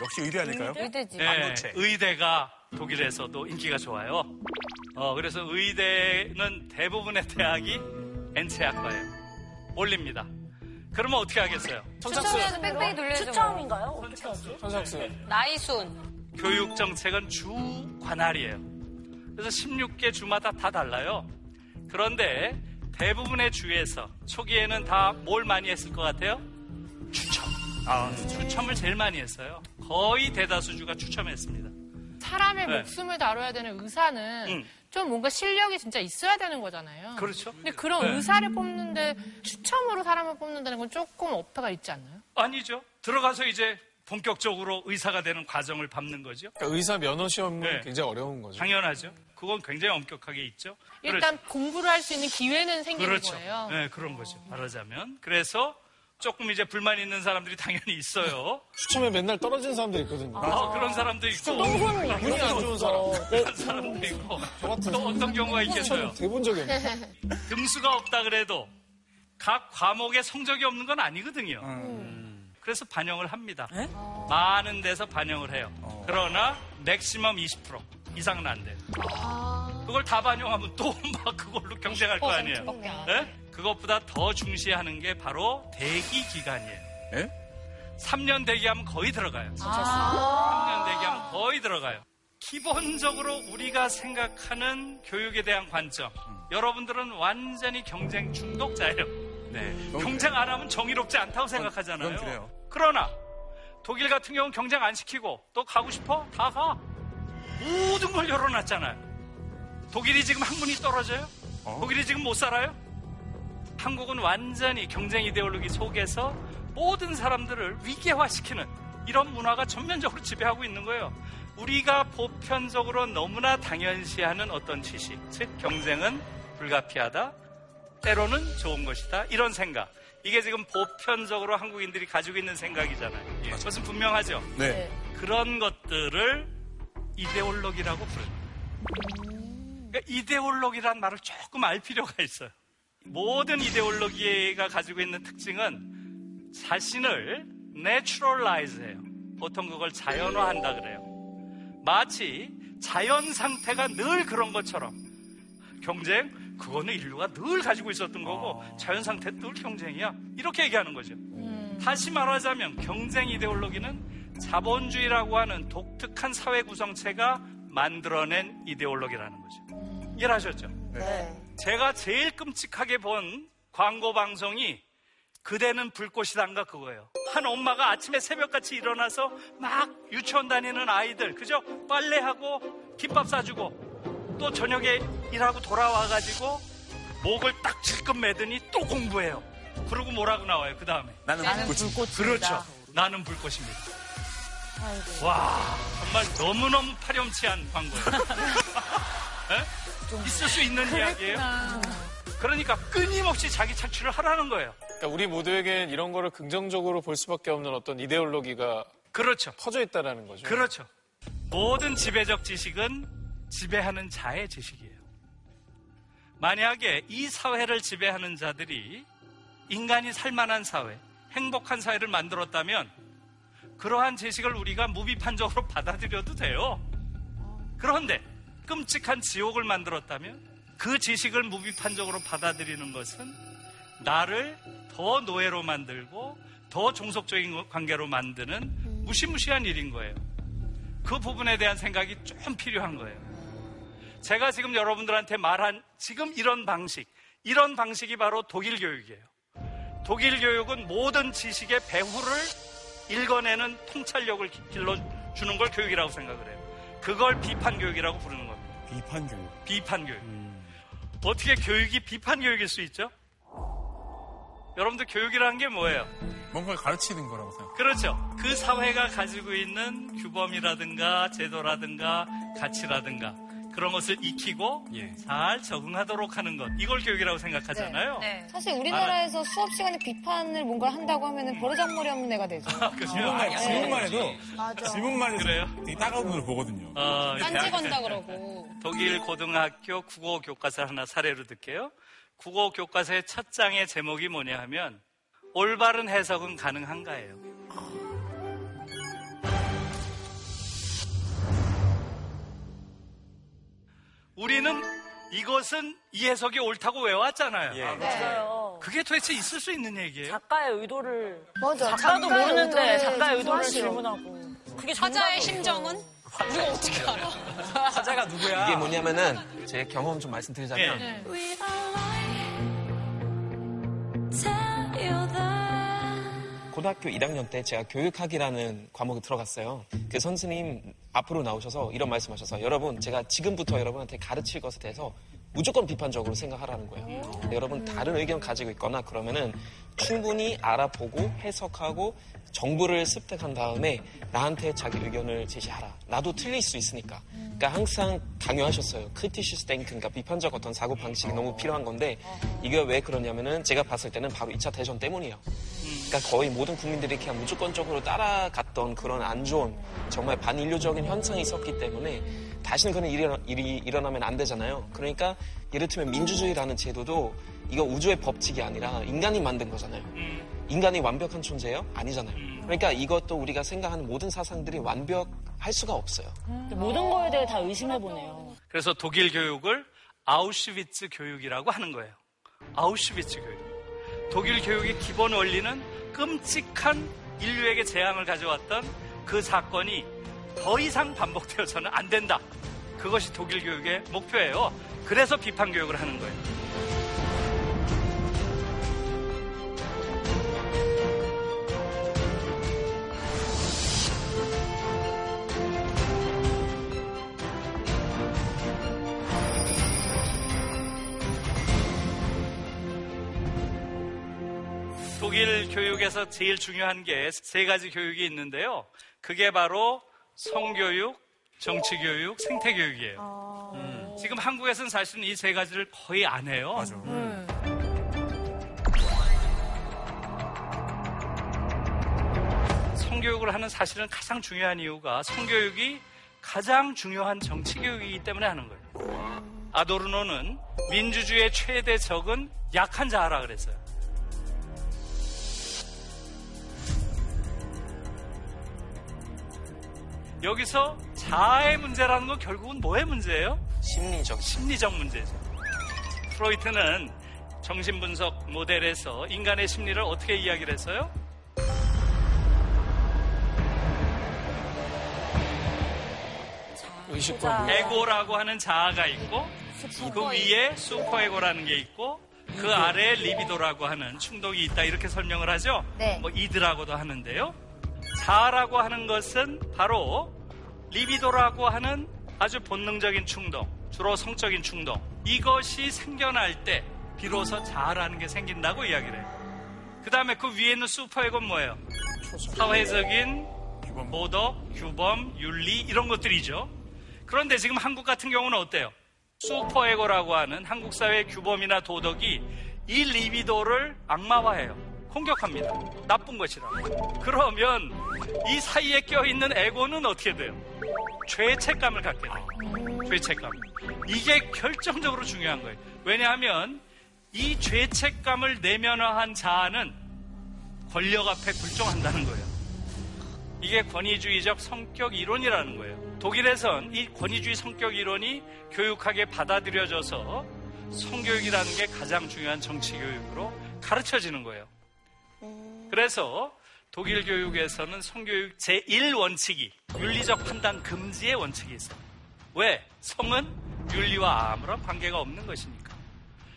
역시 의대 아닐까요? 의대지. 네, 의대가 독일에서도 인기가 좋아요. 어, 그래서 의대는 대부분의 대학이 엔체학과예요. 올립니다. 그러면 어떻게 하겠어요? 추첨해서 뺑뺑이 돌려야죠. 추첨인가요? 어떻게 하지? 선착순. 나이순. 교육 정책은 주 관할이에요. 그래서 16개 주마다 다 달라요. 그런데 대부분의 주에서 초기에는 다 뭘 많이 했을 것 같아요? 추첨. 아, 추첨을 제일 많이 했어요. 거의 대다수 주가 추첨했습니다. 사람의 네. 목숨을 다뤄야 되는 의사는 음. 좀 뭔가 실력이 진짜 있어야 되는 거잖아요. 그렇죠. 근데 그런 네. 의사를 뽑는데 추첨으로 사람을 뽑는다는 건 조금 어폐가 있지 않나요? 아니죠. 들어가서 이제 본격적으로 의사가 되는 과정을 밟는 거죠. 그러니까 의사 면허 시험은 네. 굉장히 어려운 거죠. 당연하죠. 그건 굉장히 엄격하게 있죠. 일단 공부를 할 수 있는 기회는 생기는 그렇죠. 거예요. 네, 그런 거죠. 말하자면. 그래서 조금 이제 불만 있는 사람들이 당연히 있어요. 추첨에 맨날 떨어진 사람들이 있거든요. 아, 그런 사람도 있고. 운이 안 좋은 사람. 그런 사람도 있고. 또 어떤 경우가 있겠어요? 대본 적이 없네. 등수가 없다 그래도 각 과목에 성적이 없는 건 아니거든요. 그래서 반영을 합니다. 많은 데서 반영을 해요. 그러나 맥시멈 20% 이상은 안 돼요. 그걸 다 반영하면 또 막 그걸로 경쟁할 거 아니에요. 10%밖에 안 예? 그것보다 더 중시하는 게 바로 대기 기간이에요. 예? 3년 대기하면 거의 들어가요. 아. 3년 대기하면 거의 들어가요. 기본적으로 우리가 생각하는 교육에 대한 관점. 여러분들은 완전히 경쟁 중독자예요. 네. 경쟁 안 하면 정의롭지 않다고 생각하잖아요. 그건 그래요. 그러나 독일 같은 경우는 경쟁 안 시키고 또 가고 싶어? 다 가. 모든 걸 열어놨잖아요. 독일이 지금 학문이 떨어져요? 독일이 지금 못 살아요? 한국은 완전히 경쟁 이데올로기 속에서 모든 사람들을 위계화시키는 이런 문화가 전면적으로 지배하고 있는 거예요. 우리가 보편적으로 너무나 당연시하는 어떤 지식, 즉 경쟁은 불가피하다, 때로는 좋은 것이다 이런 생각. 이게 지금 보편적으로 한국인들이 가지고 있는 생각이잖아요. 그것은 분명하죠. 네. 그런 것들을 이데올로기라고 부릅니다. 그러니까 이데올로기란 말을 조금 알 필요가 있어요. 모든 이데올로기가 가지고 있는 특징은 자신을 naturalize해요. 보통 그걸 자연화한다 그래요. 마치 자연 상태가 늘 그런 것처럼 경쟁 그거는 인류가 늘 가지고 있었던 거고 자연 상태는 늘 경쟁이야. 이렇게 얘기하는 거죠. 다시 말하자면 경쟁 이데올로기는 자본주의라고 하는 독특한 사회 구성체가 만들어낸 이데올로기라는 거죠. 이해하셨죠? 네. 제가 제일 끔찍하게 본 광고 방송이 그대는 불꽃이단가 그거예요. 한 엄마가 아침에 새벽같이 일어나서 막 유치원 다니는 아이들, 그죠? 빨래하고 김밥 싸주고 또 저녁에 일하고 돌아와가지고 목을 딱 질끈 매더니 또 공부해요. 그러고 뭐라고 나와요, 그 다음에. 나는 불꽃이. 그렇죠. 나는 불꽃입니다. 와, 정말 너무너무 파렴치한 광고예요. 에? 있을 수 있는 이야기예요. 그러니까 끊임없이 자기 착취를 하라는 거예요. 그러니까 우리 모두에겐 이런 거를 긍정적으로 볼 수밖에 없는 어떤 이데올로기가 그렇죠. 퍼져 있다라는 거죠. 그렇죠. 모든 지배적 지식은 지배하는 자의 지식이에요. 만약에 이 사회를 지배하는 자들이 인간이 살만한 사회, 행복한 사회를 만들었다면 그러한 지식을 우리가 무비판적으로 받아들여도 돼요. 그런데 끔찍한 지옥을 만들었다면 그 지식을 무비판적으로 받아들이는 것은 나를 더 노예로 만들고 더 종속적인 관계로 만드는 무시무시한 일인 거예요. 그 부분에 대한 생각이 좀 필요한 거예요. 제가 지금 여러분들한테 말한 지금 이런 방식, 이런 방식이 바로 독일 교육이에요. 독일 교육은 모든 지식의 배후를 읽어내는 통찰력을 길러주는 걸 교육이라고 생각을 해요. 그걸 비판 교육이라고 부르는 겁니다. 비판 교육. 비판 교육. 어떻게 교육이 비판 교육일 수 있죠? 여러분들 교육이라는 게 뭐예요? 뭔가 가르치는 거라고 생각. 그렇죠. 그 사회가 가지고 있는 규범이라든가 제도라든가 가치라든가 그런 것을 익히고 잘 적응하도록 하는 것. 이걸 교육이라고 생각하잖아요. 네. 사실 우리나라에서 수업 시간에 비판을 뭔가를 한다고 하면 버르장머리 없는 애가 되죠. 질문만, 네. 질문만 해도 맞아. 질문만 해도 그래요? 되게 따가운 눈을 보거든요. 어, 딴지 건다 그러고. 독일 고등학교 국어 교과서 하나 사례로 듣게요. 국어 교과서의 첫 장의 제목이 뭐냐 하면 올바른 해석은 가능한가예요. 우리는 이것은 이 해석이 옳다고 외워왔잖아요. 예. 맞아요. 그게 도대체 있을 수 있는 얘기예요? 작가의 의도를 맞아. 작가도 작가의 모르는데 의도를 작가의 의도를. 질문하고 그게 화자의. 심정은 누가 어떻게 알아? 화자가 누구야? 이게 뭐냐면은 제 경험 좀 말씀드리자면 네. 고등학교 1학년 때 제가 교육학이라는 과목에 들어갔어요. 그 선생님 앞으로 나오셔서 이런 말씀하셔서 여러분 제가 지금부터 여러분한테 가르칠 것에 대해서 무조건 비판적으로 생각하라는 거예요. 근데 여러분 다른 의견 가지고 있거나 그러면은 충분히 알아보고 해석하고 정보를 습득한 다음에 나한테 자기 의견을 제시하라. 나도 틀릴 수 있으니까. 그러니까 항상 강요하셨어요. Kritisches Denken 그러니까 비판적 어떤 사고 방식이 너무 필요한 건데 이게 왜 그러냐면은 제가 봤을 때는 바로 2차 대전 때문이에요. 그러니까 거의 모든 국민들이 그냥 무조건적으로 따라갔던 그런 안 좋은 정말 반인류적인 현상이 있었기 때문에 다시는 그런 일이, 일이 일어나면 안 되잖아요. 그러니까 예를 들면 민주주의라는 제도도 이거 우주의 법칙이 아니라 인간이 만든 거잖아요. 인간이 완벽한 존재예요? 아니잖아요. 그러니까 이것도 우리가 생각하는 모든 사상들이 완벽할 수가 없어요. 모든 거에 대해 다 의심해 보네요. 그래서 독일 교육을 아우슈비츠 교육이라고 하는 거예요. 아우슈비츠 교육. 독일 교육의 기본 원리는 끔찍한 인류에게 재앙을 가져왔던 그 사건이 더 이상 반복되어서는 안 된다. 그것이 독일 교육의 목표예요. 그래서 비판 교육을 하는 거예요. 독일 교육에서 제일 중요한 게 세 가지 교육이 있는데요. 그게 바로 성교육, 정치교육, 생태교육이에요. 음. 지금 한국에서는 사실은 이 세 가지를 거의 안 해요. 음. 성교육을 하는 사실은 가장 중요한 이유가 성교육이 가장 중요한 정치교육이기 때문에 하는 거예요. 아도르노는 민주주의의 최대 적은 약한 자아라 그랬어요. 여기서 자아의 문제라는 건 결국은 뭐의 문제예요? 심리적. 심리적 문제죠. 프로이트는 정신분석 모델에서 인간의 심리를 어떻게 이야기를 했어요? 의식과. 에고라고 하는 자아가 있고 그 위에 슈퍼에고라는 게 있고 그 아래에 리비도라고 하는 충동이 있다 이렇게 설명을 하죠. 네. 뭐 이드라고도 하는데요. 자아라고 하는 것은 바로 리비도라고 하는 아주 본능적인 충동, 주로 성적인 충동. 이것이 생겨날 때 비로소 자아라는 게 생긴다고 이야기를 해요. 그 다음에 그 위에 있는 슈퍼에고는 뭐예요? 사회적인 도덕, 규범, 윤리 이런 것들이죠. 그런데 지금 한국 같은 경우는 어때요? 슈퍼에고라고 하는 한국 사회의 규범이나 도덕이 이 리비도를 악마화해요. 공격합니다. 나쁜 것이라. 그러면 이 사이에 껴있는 에고는 어떻게 돼요? 죄책감을 갖게 돼요. 죄책감. 이게 결정적으로 중요한 거예요. 왜냐하면 이 죄책감을 내면화한 자아는 권력 앞에 굴종한다는 거예요. 이게 권위주의적 성격 이론이라는 거예요. 독일에선 이 권위주의 성격 이론이 교육학에 받아들여져서 성교육이라는 게 가장 중요한 정치 교육으로 가르쳐지는 거예요. 그래서 독일 교육에서는 성교육 제1원칙이 윤리적 판단 금지의 원칙이 있어요. 왜? 성은 윤리와 아무런 관계가 없는 것이니까.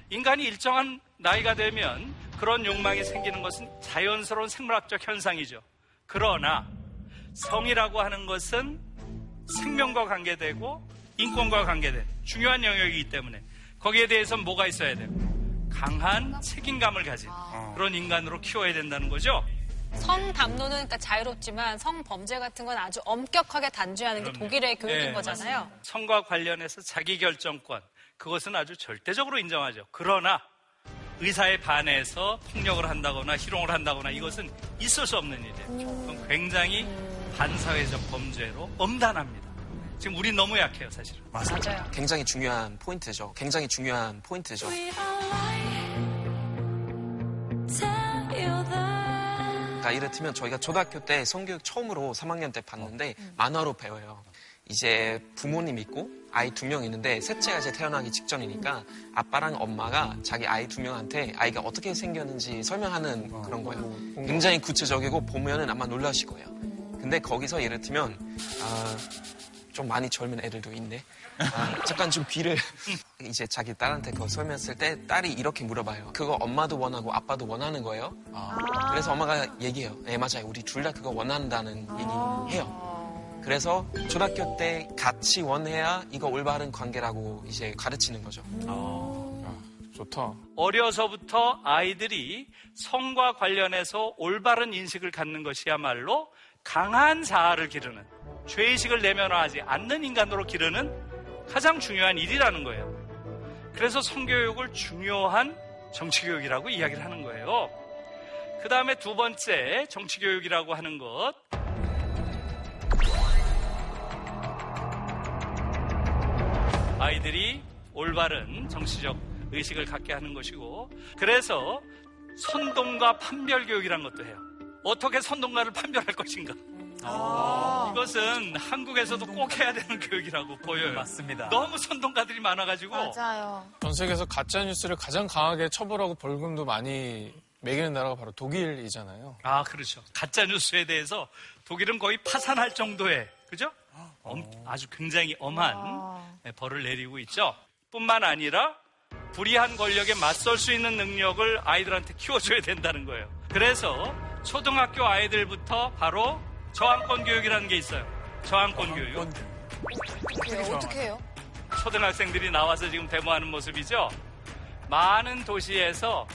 인간이 일정한 나이가 되면 그런 욕망이 생기는 것은 자연스러운 생물학적 현상이죠. 그러나 성이라고 하는 것은 생명과 관계되고 인권과 관계된 중요한 영역이기 때문에 거기에 대해서 뭐가 있어야 돼요? 강한 책임감을 가진 그런 인간으로 키워야 된다는 거죠. 성 담론은 그러니까 자유롭지만 성 범죄 같은 건 아주 엄격하게 단죄하는 게 독일의 교육인 네, 거잖아요. 맞습니다. 성과 관련해서 자기 결정권 그것은 아주 절대적으로 인정하죠. 그러나 의사에 반해서 폭력을 한다거나 희롱을 한다거나 이것은 있을 수 없는 일이에요. 그건 굉장히 반사회적 범죄로 엄단합니다. 지금 우린 너무 약해요, 사실은. 맞아요. 굉장히 중요한 포인트죠. 굉장히 중요한 포인트죠. 그러니까 이를테면 저희가 초등학교 때 성교육 처음으로 3학년 때 봤는데 만화로 배워요. 이제 부모님 있고 아이 두 명 있는데 셋째가 이제 태어나기 직전이니까 아빠랑 엄마가 자기 아이 두 명한테 아이가 어떻게 생겼는지 설명하는 그런 거예요. 굉장히 구체적이고 보면은 아마 놀라실 거예요. 근데 거기서 예를 들면 아, 좀 많이 젊은 애들도 있네. 아, 잠깐 좀 귀를 이제 자기 딸한테 그거 설명했을 때 딸이 이렇게 물어봐요. 그거 엄마도 원하고 아빠도 원하는 거예요. 그래서 엄마가 얘기해요. 네 맞아요. 우리 둘 다 그거 원한다는 얘기해요. 그래서 초등학교 때 같이 원해야 이거 올바른 관계라고 이제 가르치는 거죠. 좋다. 어려서부터 아이들이 성과 관련해서 올바른 인식을 갖는 것이야말로 강한 자아를 기르는 죄의식을 내면화하지 않는 인간으로 기르는 가장 중요한 일이라는 거예요. 그래서 성교육을 중요한 정치교육이라고 이야기를 하는 거예요. 그 다음에 두 번째 정치교육이라고 하는 것. 아이들이 올바른 정치적 의식을 갖게 하는 것이고, 그래서 선동과 판별 교육이라는 것도 해요. 어떻게 선동가를 판별할 것인가. 이것은 한국에서도 꼭 해야 되는 교육이라고 보여요. 맞습니다. 너무 선동가들이 많아가지고 맞아요. 전 세계에서 가짜 뉴스를 가장 강하게 처벌하고 벌금도 많이 매기는 나라가 바로 독일이잖아요. 아 그렇죠. 가짜 뉴스에 대해서 독일은 거의 파산할 정도의 그죠? 엄- 아주 굉장히 엄한 네, 벌을 내리고 있죠. 뿐만 아니라 불의한 권력에 맞설 수 있는 능력을 아이들한테 키워줘야 된다는 거예요. 그래서 초등학교 아이들부터 바로 저항권 교육이라는 게 있어요. 저항권 교육. 네, 어떻게 해요? 초등학생들이 나와서 지금 데모하는 모습이죠. 많은 도시에서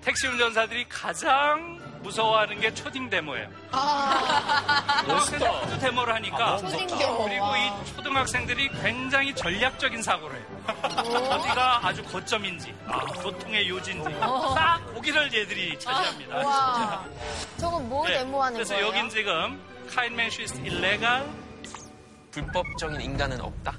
택시 운전사들이 가장 무서워하는 게 초딩 데모예요. 그래서 모두 데모를 하니까 아, 초딩 데모, 그리고 와. 이 초등학생들이 굉장히 전략적인 사고를 해요. 어디가 아주 고점인지 교통의 요지인지 어. 딱 거기를 얘들이 차지합니다. 와. 저건 뭐 네, 데모하는 그래서 거예요? 여긴 지금 카인맨슈이스 일레갈 불법적인 인간은 없다.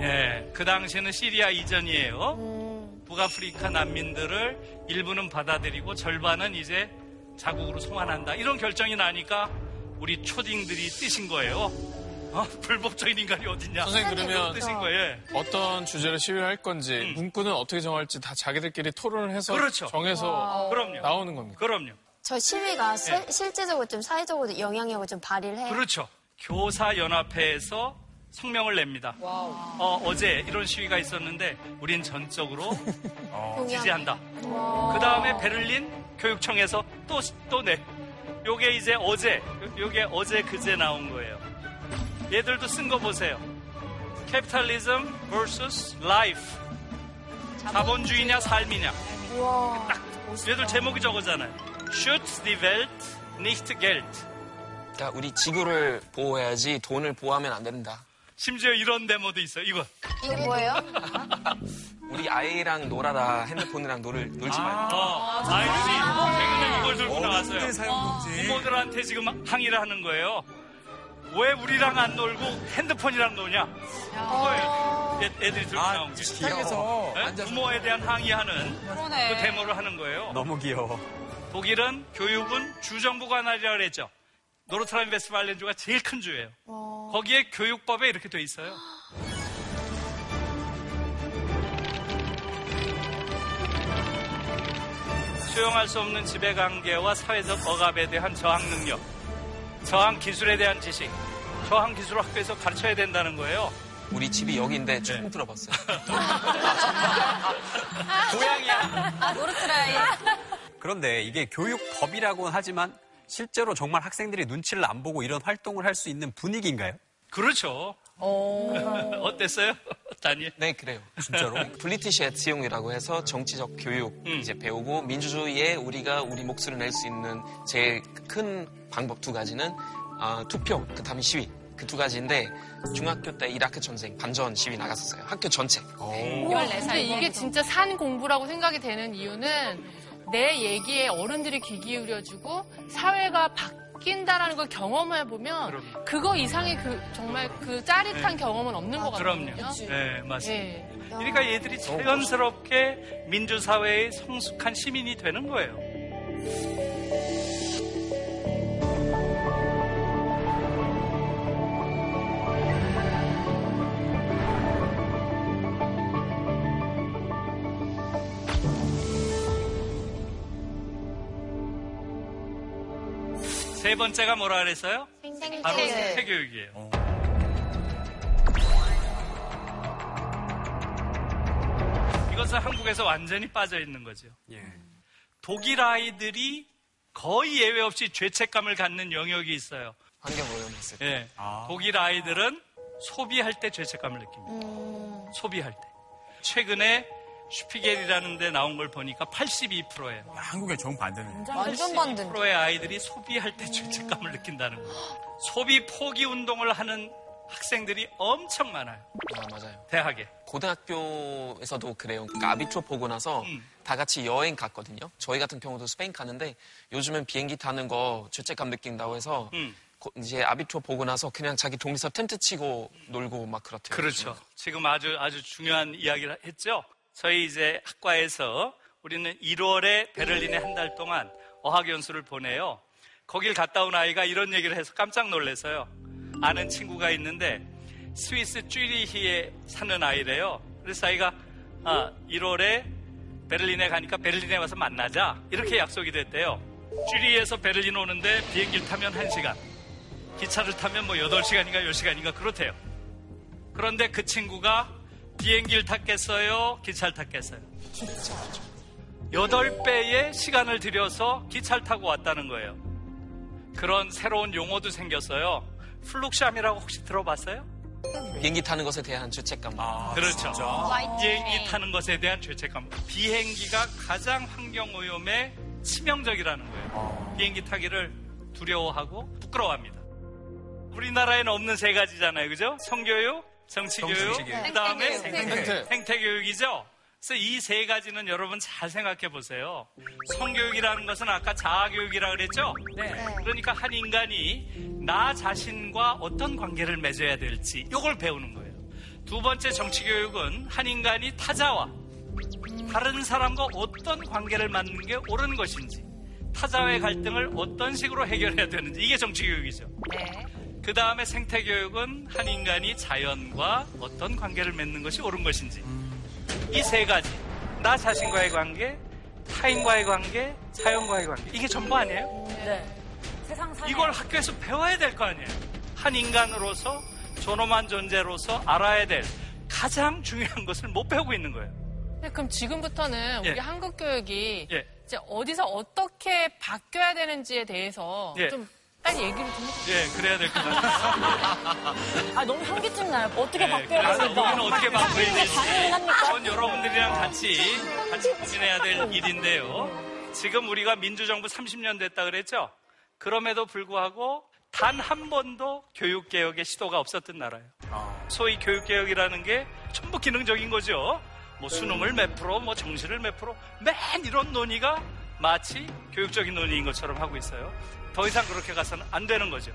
예, 그 당시에는 시리아 이전이에요. 음. 북아프리카 난민들을 일부는 받아들이고 절반은 이제 자국으로 송환한다. 이런 결정이 나니까 우리 초딩들이 뛰신 거예요. 어? 불법적인 인간이 어딨냐? 선생님 그러면 뛰신 거예요. 어떤 주제로 시위를 할 건지 문구는 어떻게 정할지 다 자기들끼리 토론을 해서 그렇죠. 정해서 그럼요. 나오는 겁니다. 그럼요. 저 시위가 시- 네. 실제적으로 좀 사회적으로 영향력을 좀 발휘를 해요. 그렇죠. 교사연합회에서 성명을 냅니다. 어, 어제 이런 시위가 있었는데 우린 전적으로 어, 지지한다. 그 다음에 베를린 교육청에서 또, 또 내. 요게 이제 어제, 요- 요게 어제 그제 나온 거예요. 얘들도 쓴 거 보세요. Capitalism vs. Life. 자본주의냐 삶이냐. 우와. 얘들 제목이 저거잖아요. Schütz die Welt, nicht Geld. 그러니까 우리 지구를 보호해야지 돈을 보호하면 안 된다. 심지어 이런 데모도 있어요. 이거. 이게 뭐예요? 우리 아이랑 놀아라. 핸드폰이랑 놀을, 놀지 말고. 어, 아이들이 최근에 이걸 들고 나왔어요. 부모들한테 지금 항의를 하는 거예요. 왜 우리랑 안 놀고 핸드폰이랑 노냐? 그거예요. 애- 애들이 들고 나온 게. 식탁에서 네? 앉아서. 부모에 대한 항의하는 그러네. 그 데모를 하는 거예요. 너무 귀여워. 독일은 교육은 주정부 관할이라고 그랬죠. 노르트라인 베스발렌주가 제일 큰 주예요. 거기에 교육법에 이렇게 돼 있어요. 수용할 수 없는 지배관계와 사회적 억압에 대한 저항 능력, 저항 기술에 대한 지식, 저항 기술을 학교에서 가르쳐야 된다는 거예요. 우리 집이 여기인데 처음 들어봤어요. 고양이야. 아, 노르트라이. 그런데 이게 교육법이라고는 하지만 실제로 정말 학생들이 눈치를 안 보고 이런 활동을 할 수 있는 분위기인가요? 그렇죠. 어땠어요? 다니엘? 네, 그래요. 진짜로? 블리티시 에티용이라고 해서 정치적 교육 음. 이제 배우고 민주주의에 우리가 우리 목소리를 낼 수 있는 제일 큰 방법 두 가지는 아, 투표, 그 다음에 시위. 그 두 가지인데 중학교 때 이라크 전쟁 반전 시위 나갔었어요. 학교 전체. 근데 이게 진짜 산 공부라고 생각이 되는 이유는 내 얘기에 어른들이 귀 기울여주고 사회가 바뀐다라는 걸 경험해 보면 그거 이상의 그 정말 그 짜릿한 네. 경험은 없는 것 같거든요. 그럼요. 네, 맞습니다. 예. 그러니까 얘들이 자연스럽게 민주사회의 성숙한 시민이 되는 거예요. 세 번째가 뭐라 그랬어요? 생태 바로 교육. 생태교육이에요. 이것은 한국에서 완전히 빠져 있는 거죠. 독일 아이들이 거의 예외 없이 죄책감을 갖는 영역이 있어요. 환경오염했을 때. 예. 독일 아이들은 소비할 때 죄책감을 느낍니다. 소비할 때. 최근에 슈피겔이라는 데 나온 걸 보니까 82%예요. 한국의 정반대네. 완전 반대. 80%의 아이들이 소비할 때 죄책감을 느낀다는 거예요. 소비 포기 운동을 하는 학생들이 엄청 많아요. 아, 맞아요. 대학에. 고등학교에서도 그래요. 그러니까 아비투어 보고 나서 음. 다 같이 여행 갔거든요. 저희 같은 경우도 스페인 가는데 요즘은 비행기 타는 거 죄책감 느낀다고 해서 음. 고- 이제 아비투어 보고 나서 그냥 자기 동네에서 텐트 치고 놀고 막 그렇대요. 그렇죠. 지금 아주 아주 중요한 이야기를 했죠. 저희 이제 학과에서 우리는 1월에 베를린에 한 달 동안 어학 연수를 보내요. 거길 갔다 온 아이가 이런 얘기를 해서 깜짝 놀라서요. 아는 친구가 있는데 스위스 쭈리히에 사는 아이래요. 그래서 아이가 아, 1월에 베를린에 가니까 베를린에 와서 만나자 이렇게 약속이 됐대요. 쭈리히에서 베를린 오는데 비행기를 타면 1시간, 기차를 타면 뭐 8시간인가 10시간인가 그렇대요. 그런데 그 친구가 비행기를 탔겠어요? 기차를 탔겠어요? 여덟 배의 시간을 들여서 기차를 타고 왔다는 거예요. 그런 새로운 용어도 생겼어요. 플룩샴이라고 혹시 들어봤어요? 비행기 타는 것에 대한 죄책감. 그렇죠. 진짜? 비행기 타는 것에 대한 죄책감. 비행기가 가장 환경 오염에 치명적이라는 거예요. 비행기 타기를 두려워하고 부끄러워합니다. 우리나라에는 없는 세 가지잖아요. 그죠? 성교육, 정치교육, 정치교육. 그 다음에 생태교육. 생태. 생태교육이죠? 그래서 이 세 가지는 여러분 잘 생각해 보세요. 성교육이라는 것은 아까 자아교육이라고 그랬죠? 그러니까 한 인간이 나 자신과 어떤 관계를 맺어야 될지 이걸 배우는 거예요. 두 번째 정치교육은 한 인간이 타자와 다른 사람과 어떤 관계를 맺는 게 옳은 것인지 타자와의 갈등을 어떤 식으로 해결해야 되는지 이게 정치교육이죠. 그 다음에 생태 교육은 한 인간이 자연과 어떤 관계를 맺는 것이 옳은 것인지 이 세 가지 나 자신과의 관계, 타인과의 관계, 자연과의 관계 이게 전부 아니에요? 네. 세상 사 이걸 학교에서 배워야 될 거 아니에요? 한 인간으로서 존엄한 존재로서 알아야 될 가장 중요한 것을 못 배우고 있는 거예요. 근데 그럼 지금부터는 예. 우리 한국 교육이 예. 이제 어디서 어떻게 바뀌어야 되는지에 대해서 예. 좀 빨리 얘기를 좀 해주세요. 예, 그래야 될 것 같아요. 아, 너무 현기증 나요. 어떻게 네, 바뀌어야 그래서 됩니까? 우리는 어떻게 바꿔야 될지 합니까? 전 여러분들이랑 같이 같이 고민해야 될 일인데요. 지금 우리가 민주정부 30년 됐다 그랬죠? 그럼에도 불구하고 단 한 번도 교육개혁의 시도가 없었던 나라예요. 소위 교육개혁이라는 게 전부 기능적인 거죠. 뭐 수능을 몇 프로, 뭐 정시를 몇 프로, 맨 이런 논의가 마치 교육적인 논의인 것처럼 하고 있어요. 더 이상 그렇게 가서는 안 되는 거죠.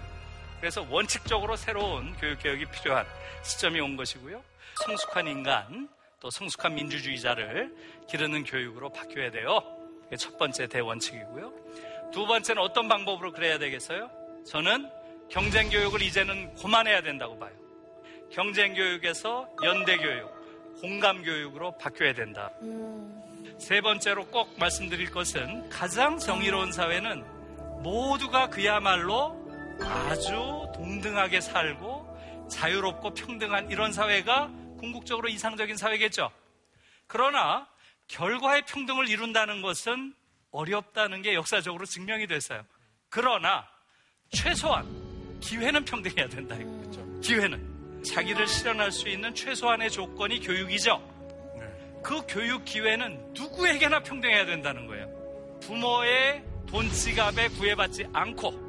그래서 원칙적으로 새로운 교육개혁이 필요한 시점이 온 것이고요. 성숙한 인간, 또 성숙한 민주주의자를 기르는 교육으로 바뀌어야 돼요. 그게 첫 번째 대원칙이고요. 두 번째는 어떤 방법으로 그래야 되겠어요? 저는 경쟁 교육을 이제는 고만해야 된다고 봐요. 경쟁 교육에서 연대 교육, 공감 교육으로 바뀌어야 된다. 세 번째로 꼭 말씀드릴 것은 가장 정의로운 사회는 모두가 그야말로 아주 동등하게 살고 자유롭고 평등한 이런 사회가 궁극적으로 이상적인 사회겠죠. 그러나 결과의 평등을 이룬다는 것은 어렵다는 게 역사적으로 증명이 됐어요. 그러나 최소한 기회는 평등해야 된다 이거죠. 기회는 자기를 실현할 수 있는 최소한의 조건이 교육이죠. 그 교육 기회는 누구에게나 평등해야 된다는 거예요. 부모의 돈 지갑에 구애받지 않고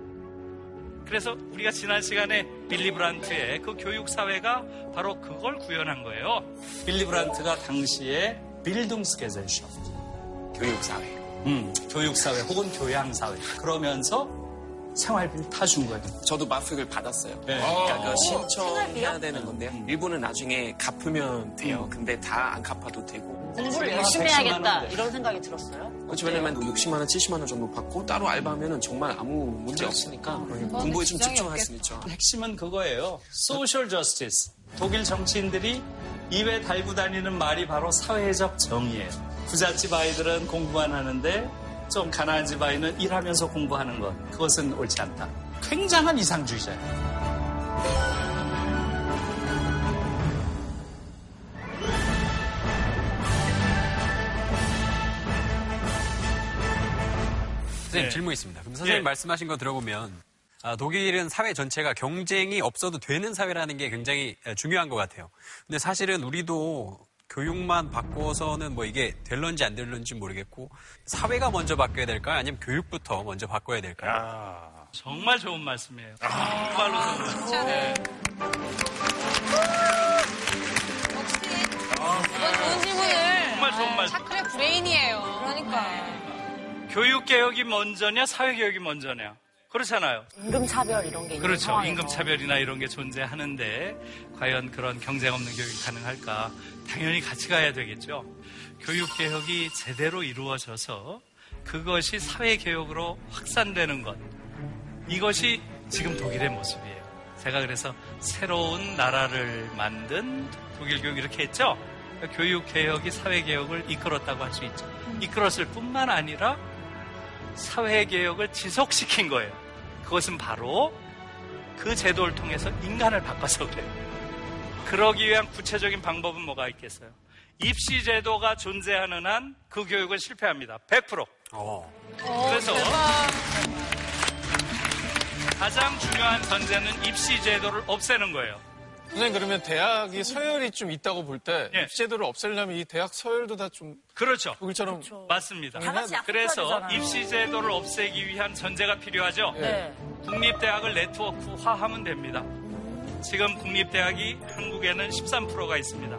그래서 우리가 지난 시간에 빌리 브란트의 그 교육 사회가 바로 그걸 구현한 거예요. 빌리 브란트가 당시에 빌둥스게젤쇼 교육 사회. 음, 교육 사회 혹은 교양 사회 그러면서 생활비를 타준 거예요. 저도 마fik을 받았어요. 네. 그러니까 그 어, 신청해야 되는 건데요. 일부는 나중에 갚으면 돼요. 근데 다 안 갚아도 되고. 공부를 열심히 해야겠다 이런 생각이 들었어요. 그렇죠. 왜냐면 60만 원, 70만 원 정도 받고 따로 알바하면은 정말 아무 문제 없으니까 공부에 좀 집중할 수 있죠. 핵심은 그거예요. social justice. 독일 정치인들이 입에 달고 다니는 말이 바로 사회적 정의예요. 부잣집 아이들은 공부만 하는데 좀 가난한 집 아이는 일하면서 공부하는 것. 그것은 옳지 않다. 굉장한 이상주의자예요. 선생님 네. 질문 있습니다. 그럼 선생님 예. 말씀하신 거 들어보면 아, 독일은 사회 전체가 경쟁이 없어도 되는 사회라는 게 굉장히 에, 중요한 것 같아요. 근데 사실은 우리도 교육만 바꿔서는 뭐 이게 될런지 안 될런지 모르겠고 사회가 먼저 바뀌어야 될까요? 아니면 교육부터 먼저 바꿔야 될까요? 정말 좋은 말씀이에요. 정말로 좋은 말씀. 네. 이건 좋은 질문을. 정말 좋은 말씀. 차클의 브레인이에요. 그러니까. 교육 개혁이 먼저냐, 사회 개혁이 먼저냐? 그렇잖아요. 임금차별 이런 게 그렇죠. 상황에서. 임금 차별이나 이런 게 존재하는데 과연 그런 경쟁 없는 교육이 가능할까? 당연히 같이 가야 되겠죠. 교육 개혁이 제대로 이루어져서 그것이 사회 개혁으로 확산되는 것. 이것이 지금 독일의 모습이에요. 제가 그래서 새로운 나라를 만든 독일 교육 이렇게 했죠. 그러니까 교육 개혁이 사회 개혁을 이끌었다고 할 수 있죠. 이끌었을 뿐만 아니라 사회 개혁을 지속시킨 거예요. 그것은 바로 그 제도를 통해서 인간을 바꿔서 그래요. 그러기 위한 구체적인 방법은 뭐가 있겠어요? 입시 제도가 존재하는 한 그 교육은 실패합니다. 100%. 그래서 가장 중요한 전제는 입시 제도를 없애는 거예요. 선생님 그러면 대학이 서열이 좀 있다고 볼때 예. 입시제도를 없애려면 이 대학 서열도 다 좀 그렇죠. 독일처럼 맞습니다. 다 같이 약속해야 그래서 되잖아요. 입시 제도를 없애기 위한 전제가 필요하죠. 네. 국립대학을 네트워크화하면 됩니다. 지금 국립대학이 한국에는 13%가 있습니다.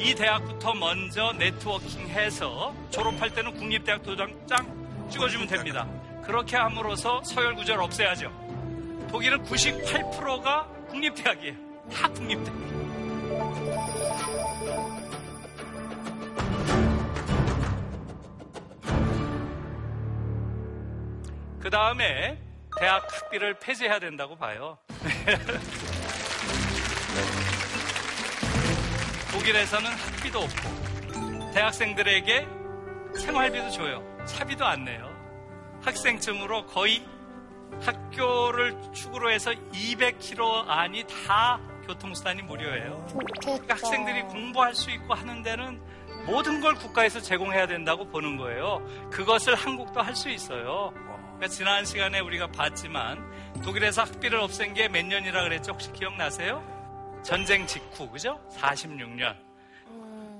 이 대학부터 먼저 네트워킹해서 졸업할 때는 국립대학 도장장 찍어주면 됩니다. 그렇게 함으로써 서열 구조를 없애야죠. 독일은 98%가 국립대학이에요. 다 국립대학. 그 다음에 대학 학비를 폐지해야 된다고 봐요. 독일에서는 학비도 없고 대학생들에게 생활비도 줘요. 차비도 안 내요. 학생증으로 거의 학교를 축으로 해서 200km 안이 다 교통수단이 무료예요. 그러니까 학생들이 공부할 수 있고 하는 데는 모든 걸 국가에서 제공해야 된다고 보는 거예요. 그것을 한국도 할 수 있어요. 그러니까 지난 시간에 우리가 봤지만 독일에서 학비를 없앤 게 몇 년이라 그랬죠? 혹시 기억나세요? 전쟁 직후, 그죠? 46년.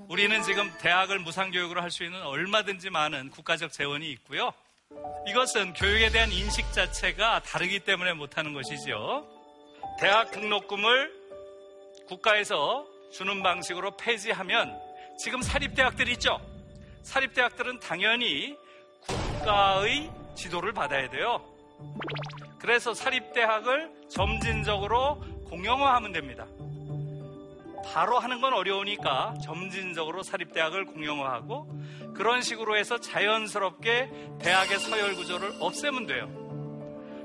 우리는 지금 대학을 무상교육으로 할 수 있는 얼마든지 많은 국가적 재원이 있고요. 이것은 교육에 대한 인식 자체가 다르기 때문에 못하는 것이죠. 대학 등록금을 국가에서 주는 방식으로 폐지하면 지금 사립대학들 있죠? 사립대학들은 당연히 국가의 지도를 받아야 돼요. 그래서 사립대학을 점진적으로 공영화하면 됩니다. 바로 하는 건 어려우니까 점진적으로 사립대학을 공영화하고 그런 식으로 해서 자연스럽게 대학의 서열 구조를 없애면 돼요.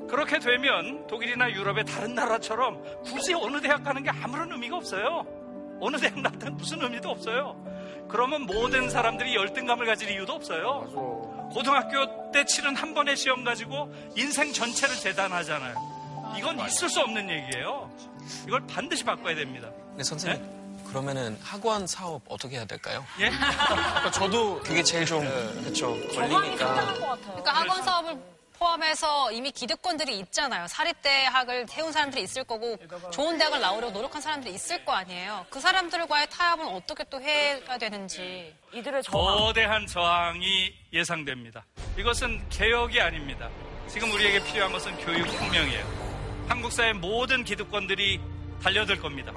그렇게 되면 독일이나 유럽의 다른 나라처럼 굳이 어느 대학 가는 게 아무런 의미가 없어요. 어느 대학 나한테는 무슨 의미도 없어요. 그러면 모든 사람들이 열등감을 가질 이유도 없어요. 고등학교 때 치른 한 번의 시험 가지고 인생 전체를 재단하잖아요. 이건 있을 수 없는 얘기예요. 이걸 반드시 바꿔야 됩니다. 네, 선생님. 그러면은 학원 사업 어떻게 해야 될까요? 예? 저도 그게 제일 좀 그렇죠 걸리니까. 그러니까 학원 사업을 포함해서 이미 기득권들이 있잖아요. 사립대학을 세운 사람들이 있을 거고 좋은 대학을 나오려고 노력한 사람들이 있을 거 아니에요. 그 사람들과의 타협은 어떻게 또 해야 되는지. 이들의 거대한 저항이 예상됩니다. 이것은 개혁이 아닙니다. 지금 우리에게 필요한 것은 교육혁명이에요. 한국 사회 모든 기득권들이 달려들 겁니다.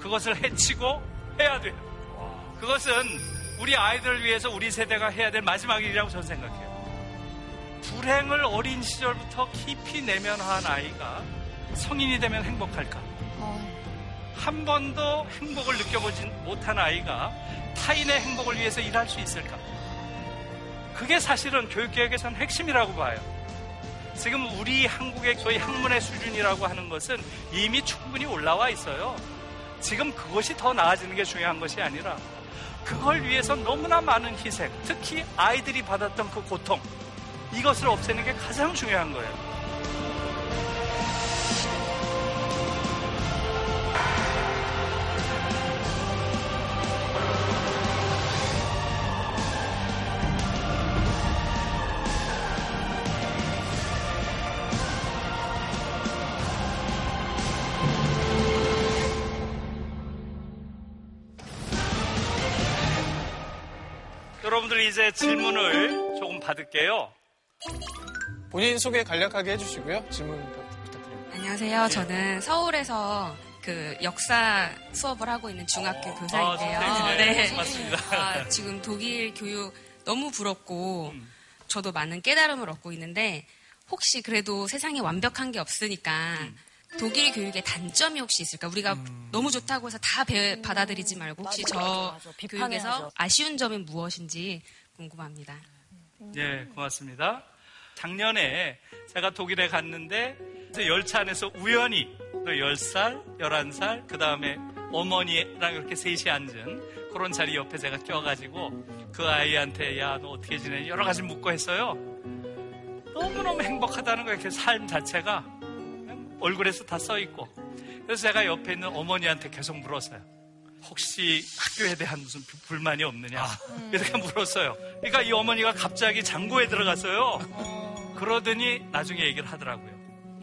그것을 해치고 해야 돼요. 그것은 우리 아이들을 위해서 우리 세대가 해야 될 마지막 일이라고 저는 생각해요. 불행을 어린 시절부터 깊이 내면한 아이가 성인이 되면 행복할까? 한 번도 행복을 느껴보지 못한 아이가 타인의 행복을 위해서 일할 수 있을까? 그게 사실은 교육계획에선 핵심이라고 봐요. 지금 우리 한국의 소위 학문의 수준이라고 하는 것은 이미 충분히 올라와 있어요. 지금 그것이 더 나아지는 게 중요한 것이 아니라 그걸 위해서 너무나 많은 희생, 특히 아이들이 받았던 그 고통, 이것을 없애는 게 가장 중요한 거예요. 여러분들 이제 질문을 조금 받을게요. 본인 소개 간략하게 해주시고요. 질문 부탁드립니다. 안녕하세요. 저는 서울에서 그 역사 수업을 하고 있는 중학교 교사인데요. 아, 네. 맞습니다. 아, 지금 독일 교육 너무 부럽고 저도 많은 깨달음을 얻고 있는데 혹시 그래도 세상에 완벽한 게 없으니까 독일 교육의 단점이 혹시 있을까? 우리가 너무 좋다고 해서 다 배- 받아들이지 말고 혹시 맞아, 저 맞아. 교육에서 비판해야죠. 아쉬운 점이 무엇인지 궁금합니다. 예, 고맙습니다. 작년에 제가 독일에 갔는데 그 열차 안에서 우연히 그 10살, 11살, 그 다음에 어머니랑 이렇게 셋이 앉은 그런 자리 옆에 제가 껴가지고 그 아이한테 야, 너 어떻게 지내니? 여러 가지 묻고 했어요. 너무너무 행복하다는 거예요. 그 삶 자체가 얼굴에서 다 써있고. 그래서 제가 옆에 있는 어머니한테 계속 물었어요. 혹시 학교에 대한 무슨 불- 불만이 없느냐? 이렇게 물었어요. 그러니까 이 어머니가 갑자기 장고에 들어갔어요. 그러더니 나중에 얘기를 하더라고요.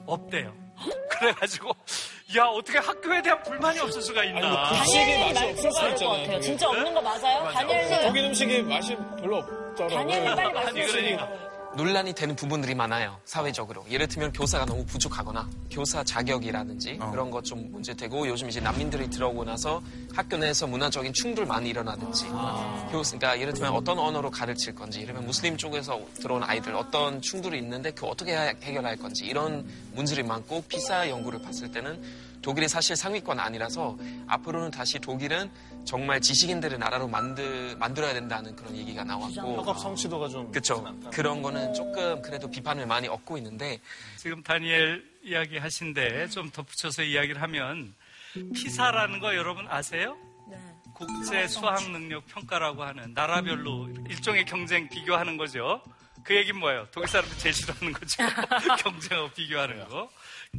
없대요. 그래가지고 야 어떻게 학교에 대한 불만이 없을 수가 있나? 아니, 뭐 맛이 없을 수 있잖아요. 같아요. 진짜 없는 거 맞아요? 다니엘님. 독일 음식이 맛이 별로 없더라고요. 다니엘님 빨리 그러니까. 논란이 되는 부분들이 많아요 사회적으로. 예를 들면 교사가 너무 부족하거나 교사 자격이라든지 그런 것 좀 문제되고 요즘 이제 난민들이 들어오고 나서 학교 내에서 문화적인 충돌 많이 일어나든지 교사 그러니까 예를 들면 어떤 언어로 가르칠 건지 예를 들면 무슬림 쪽에서 들어온 아이들 어떤 충돌이 있는데 그 어떻게 해- 해결할 건지 이런 문제들이 많고 피사 연구를 봤을 때는 독일이 사실 상위권 아니라서 앞으로는 다시 독일은 정말 지식인들의 나라로 만들, 만들어야 된다는 그런 얘기가 나왔고 학업 성취도가 좀 그쵸. 그런 거는 조금 그래도 비판을 많이 얻고 있는데 지금 다니엘 이야기 하신데 좀 덧붙여서 이야기를 하면 피사라는 거 여러분 아세요? 국제 수학 능력 평가라고 하는 나라별로 일종의 경쟁 비교하는 거죠. 그 얘기는 뭐예요? 독일 사람들 제일 싫어하는 거죠. 경쟁하고 비교하는 거.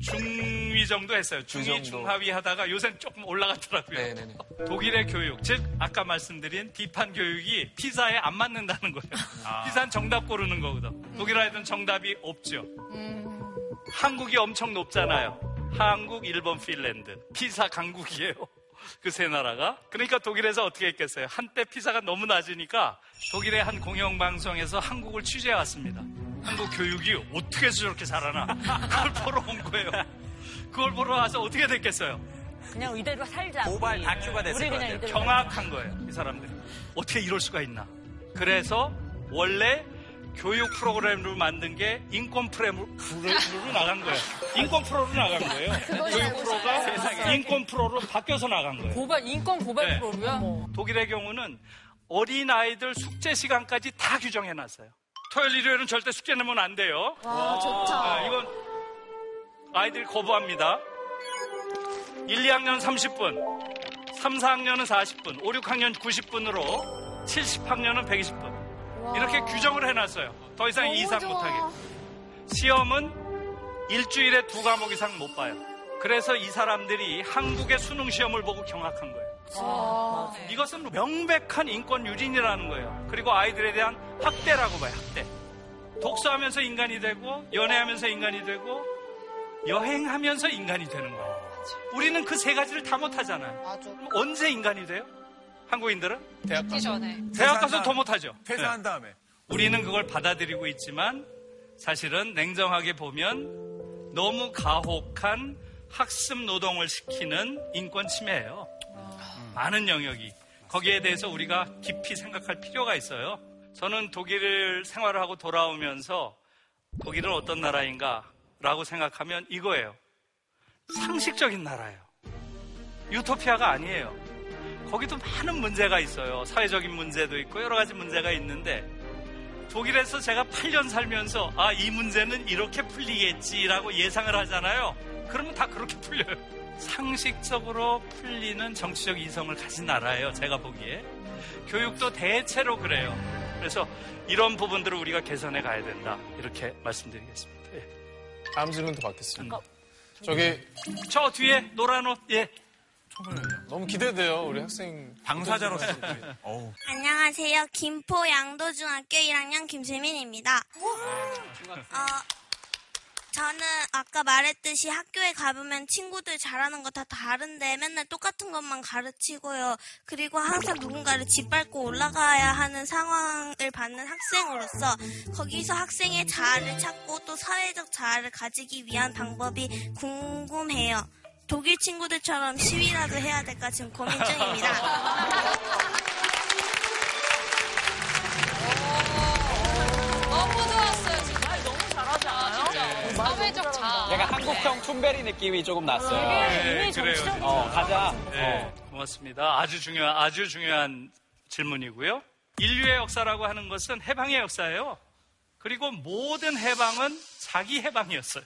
중위 정도 했어요. 중위, 정도. 중하위 하다가 요새는 조금 올라갔더라고요. 네네네. 독일의 교육, 즉 아까 말씀드린 비판 교육이 피사에 안 맞는다는 거예요. 피사는 정답 고르는 거거든. 독일 아이들은 정답이 없죠. 한국이 엄청 높잖아요. 한국, 일본, 핀란드. 피사 강국이에요. 그 세 나라가. 그러니까 독일에서 어떻게 했겠어요? 한때 피사가 너무 낮으니까 독일의 한 공영방송에서 한국을 취재해 왔습니다. 한국 교육이 어떻게 해서 저렇게 잘하나. 그걸 보러 온 거예요. 그걸 보러 와서 어떻게 됐겠어요? 그냥 이대로 살자. 모발 다큐가 됐을 것 같아요. 경악한 거예요, 이 사람들이. 어떻게 이럴 수가 있나. 그래서 원래 교육 프로그램을 만든 게 인권 프로로 나간 거예요. 인권 프로로 나간 거예요. 교육 프로가 인권 프로로 바뀌어서 나간 거예요. 고발, 인권 고발 네. 프로로요? 독일의 경우는 어린 아이들 숙제 시간까지 다 규정해 놨어요. 토요일 일요일은 절대 숙제 내면 안 돼요. 와, 좋다. 아, 이건 아이들이 거부합니다. 1, 2학년 30분, 3, 4학년은 40분, 5, 6학년 90분으로 70학년은 120분. 이렇게 규정을 해놨어요. 더 이상 이 이상 못하게. 시험은 일주일에 두 과목 이상 못 봐요. 그래서 이 사람들이 한국의 수능 시험을 보고 경악한 거예요. 아. 이것은 명백한 인권 유린이라는 거예요. 그리고 아이들에 대한 학대라고 봐요, 학대. 독서하면서 인간이 되고, 연애하면서 인간이 되고, 여행하면서 인간이 되는 거예요. 우리는 그 세 가지를 다 못하잖아요. 언제 인간이 돼요? 한국인들은? 대학 가기 전에. 대학 가서 더 못하죠. 퇴사한 네. 다음에. 우리는 그걸 받아들이고 있지만 사실은 냉정하게 보면 너무 가혹한 학습 노동을 시키는 인권 침해예요. 많은 영역이. 거기에 대해서 우리가 깊이 생각할 필요가 있어요. 저는 독일을 생활을 하고 돌아오면서 독일은 어떤 나라인가 라고 생각하면 이거예요. 상식적인 나라예요. 유토피아가 아니에요. 거기도 많은 문제가 있어요. 사회적인 문제도 있고 여러 가지 문제가 있는데 독일에서 제가 8년 살면서 아, 이 문제는 이렇게 풀리겠지라고 예상을 하잖아요. 그러면 다 그렇게 풀려요. 상식적으로 풀리는 정치적 이성을 가진 나라예요. 제가 보기에. 교육도 대체로 그래요. 그래서 이런 부분들을 우리가 개선해 가야 된다. 이렇게 말씀드리겠습니다. 예. 다음 질문도 받겠습니다. 저기 저 뒤에 노란 옷 예. 너무 기대돼요 우리 학생 당사자로서. 안녕하세요. 김포 양도중학교 1학년 김세민입니다. 어, 저는 아까 말했듯이 학교에 가보면 친구들 잘하는 거 다 다른데 맨날 똑같은 것만 가르치고요. 그리고 항상 누군가를 짓밟고 올라가야 하는 상황을 받는 학생으로서 거기서 학생의 자아를 찾고 또 사회적 자아를 가지기 위한 방법이 궁금해요. 독일 친구들처럼 시위라도 해야 될까 지금 고민 중입니다. 너무 좋았어요, 진짜. 너무 잘하지 않아요? 진짜. 사회적 자아. 약간 한국형 툰베리 느낌이 조금 났어요. 네, 그래요. 어, 가자. 네, 고맙습니다. 아주 중요한, 아주 중요한 질문이고요. 인류의 역사라고 하는 것은 해방의 역사예요. 그리고 모든 해방은 자기 해방이었어요.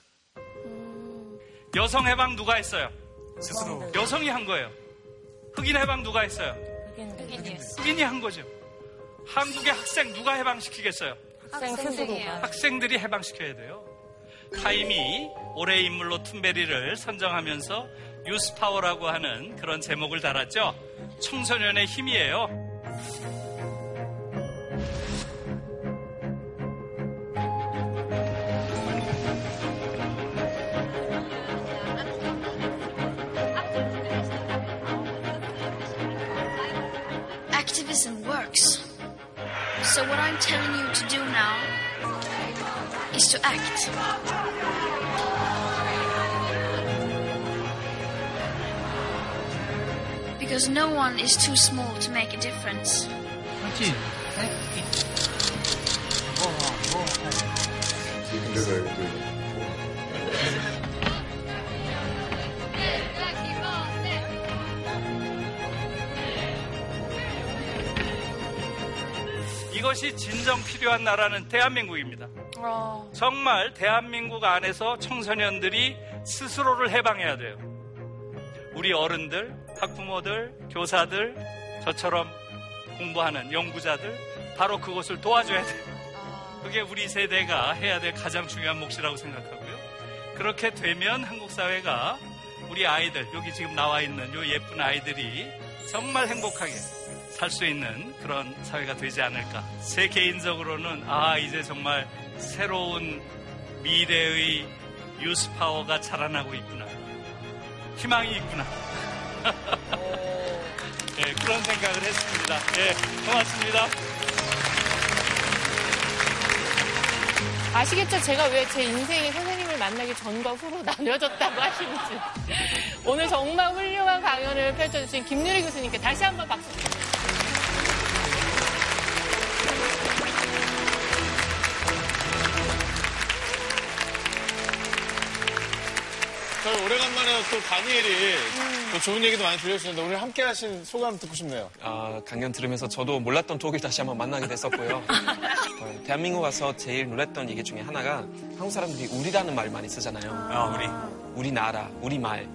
여성 해방 누가 했어요? 스스로. 여성이 한 거예요. 흑인 해방 누가 했어요? 흑인이 한 거죠. 한국의 학생 누가 해방시키겠어요? 학생. 학생들이 해방시켜야 돼요. 타임이 올해의 인물로 툰베리를 선정하면서 유스파워라고 하는 그런 제목을 달았죠. 청소년의 힘이에요. So what I'm telling you to do now is to act. Because no one is too small to make a difference. 이것이 진정 필요한 나라는 대한민국입니다. 정말 대한민국 안에서 청소년들이 스스로를 해방해야 돼요. 우리 어른들, 학부모들, 교사들, 저처럼 공부하는 연구자들, 바로 그것을 도와줘야 돼요. 그게 우리 세대가 해야 될 가장 중요한 몫이라고 생각하고요. 그렇게 되면 한국 사회가 우리 아이들, 여기 지금 나와 있는 요 예쁜 아이들이 정말 행복하게 살 수 있는 그런 사회가 되지 않을까. 제 개인적으로는 아, 이제 정말 새로운 미래의 유스 파워가 자라나고 있구나. 희망이 있구나. 예, 그런 생각을 했습니다. 예, 고맙습니다. 아시겠죠? 제가 왜 제 인생의 선생님을 만나기 전과 후로 나뉘어졌다고 하시는지. 오늘 정말 훌륭한 강연을 펼쳐주신 김유리 교수님께 다시 한번 박수 주세요. 저희 오래간만에 또 다니엘이 또 좋은 얘기도 많이 들려주셨는데 오늘 함께 하신 소감 듣고 싶네요. 아, 강연 들으면서 저도 몰랐던 독일 다시 한번 만나게 됐었고요. 어, 대한민국 와서 제일 놀랐던 얘기 중에 하나가 한국 사람들이 우리라는 말 많이 쓰잖아요. 아, 우리. 우리나라, 우리말.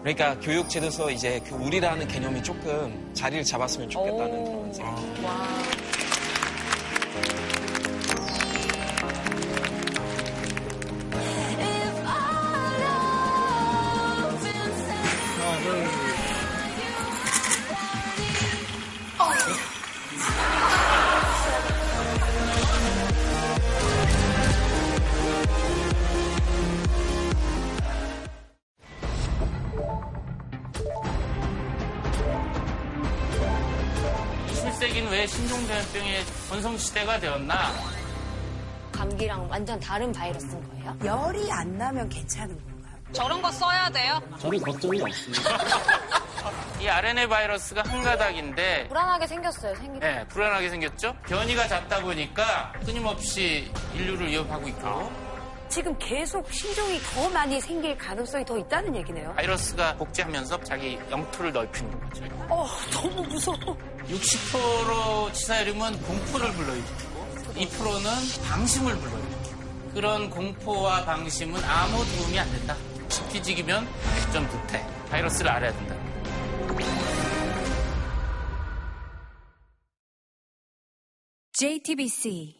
그러니까 교육 제도에서 이제 그 우리라는 개념이 조금 자리를 잡았으면 좋겠다는 그런 생각이 실세기 시대가 되었나? 감기랑 완전 다른 바이러스인 거예요? 열이 안 나면 괜찮은 건가요? 저런 거 써야 돼요? 저는 걱정이 없습니다. 이 RNA 바이러스가 한 가닥인데 불안하게 생겼어요, 생기 네, 불안하게 생겼죠? 변이가 잦다 보니까 끊임없이 인류를 위협하고 있고 지금 계속 신종이 더 많이 생길 가능성이 더 있다는 얘기네요. 바이러스가 복제하면서 자기 영토를 넓히는 거죠. 어, 너무 무서워. 60% 치사율이면 공포를 불러일으키고 2%는 방심을 불러일으키고 그런 공포와 방심은 아무 도움이 안 된다. 지피지기면 100점 듯해. 바이러스를 알아야 된다. JTBC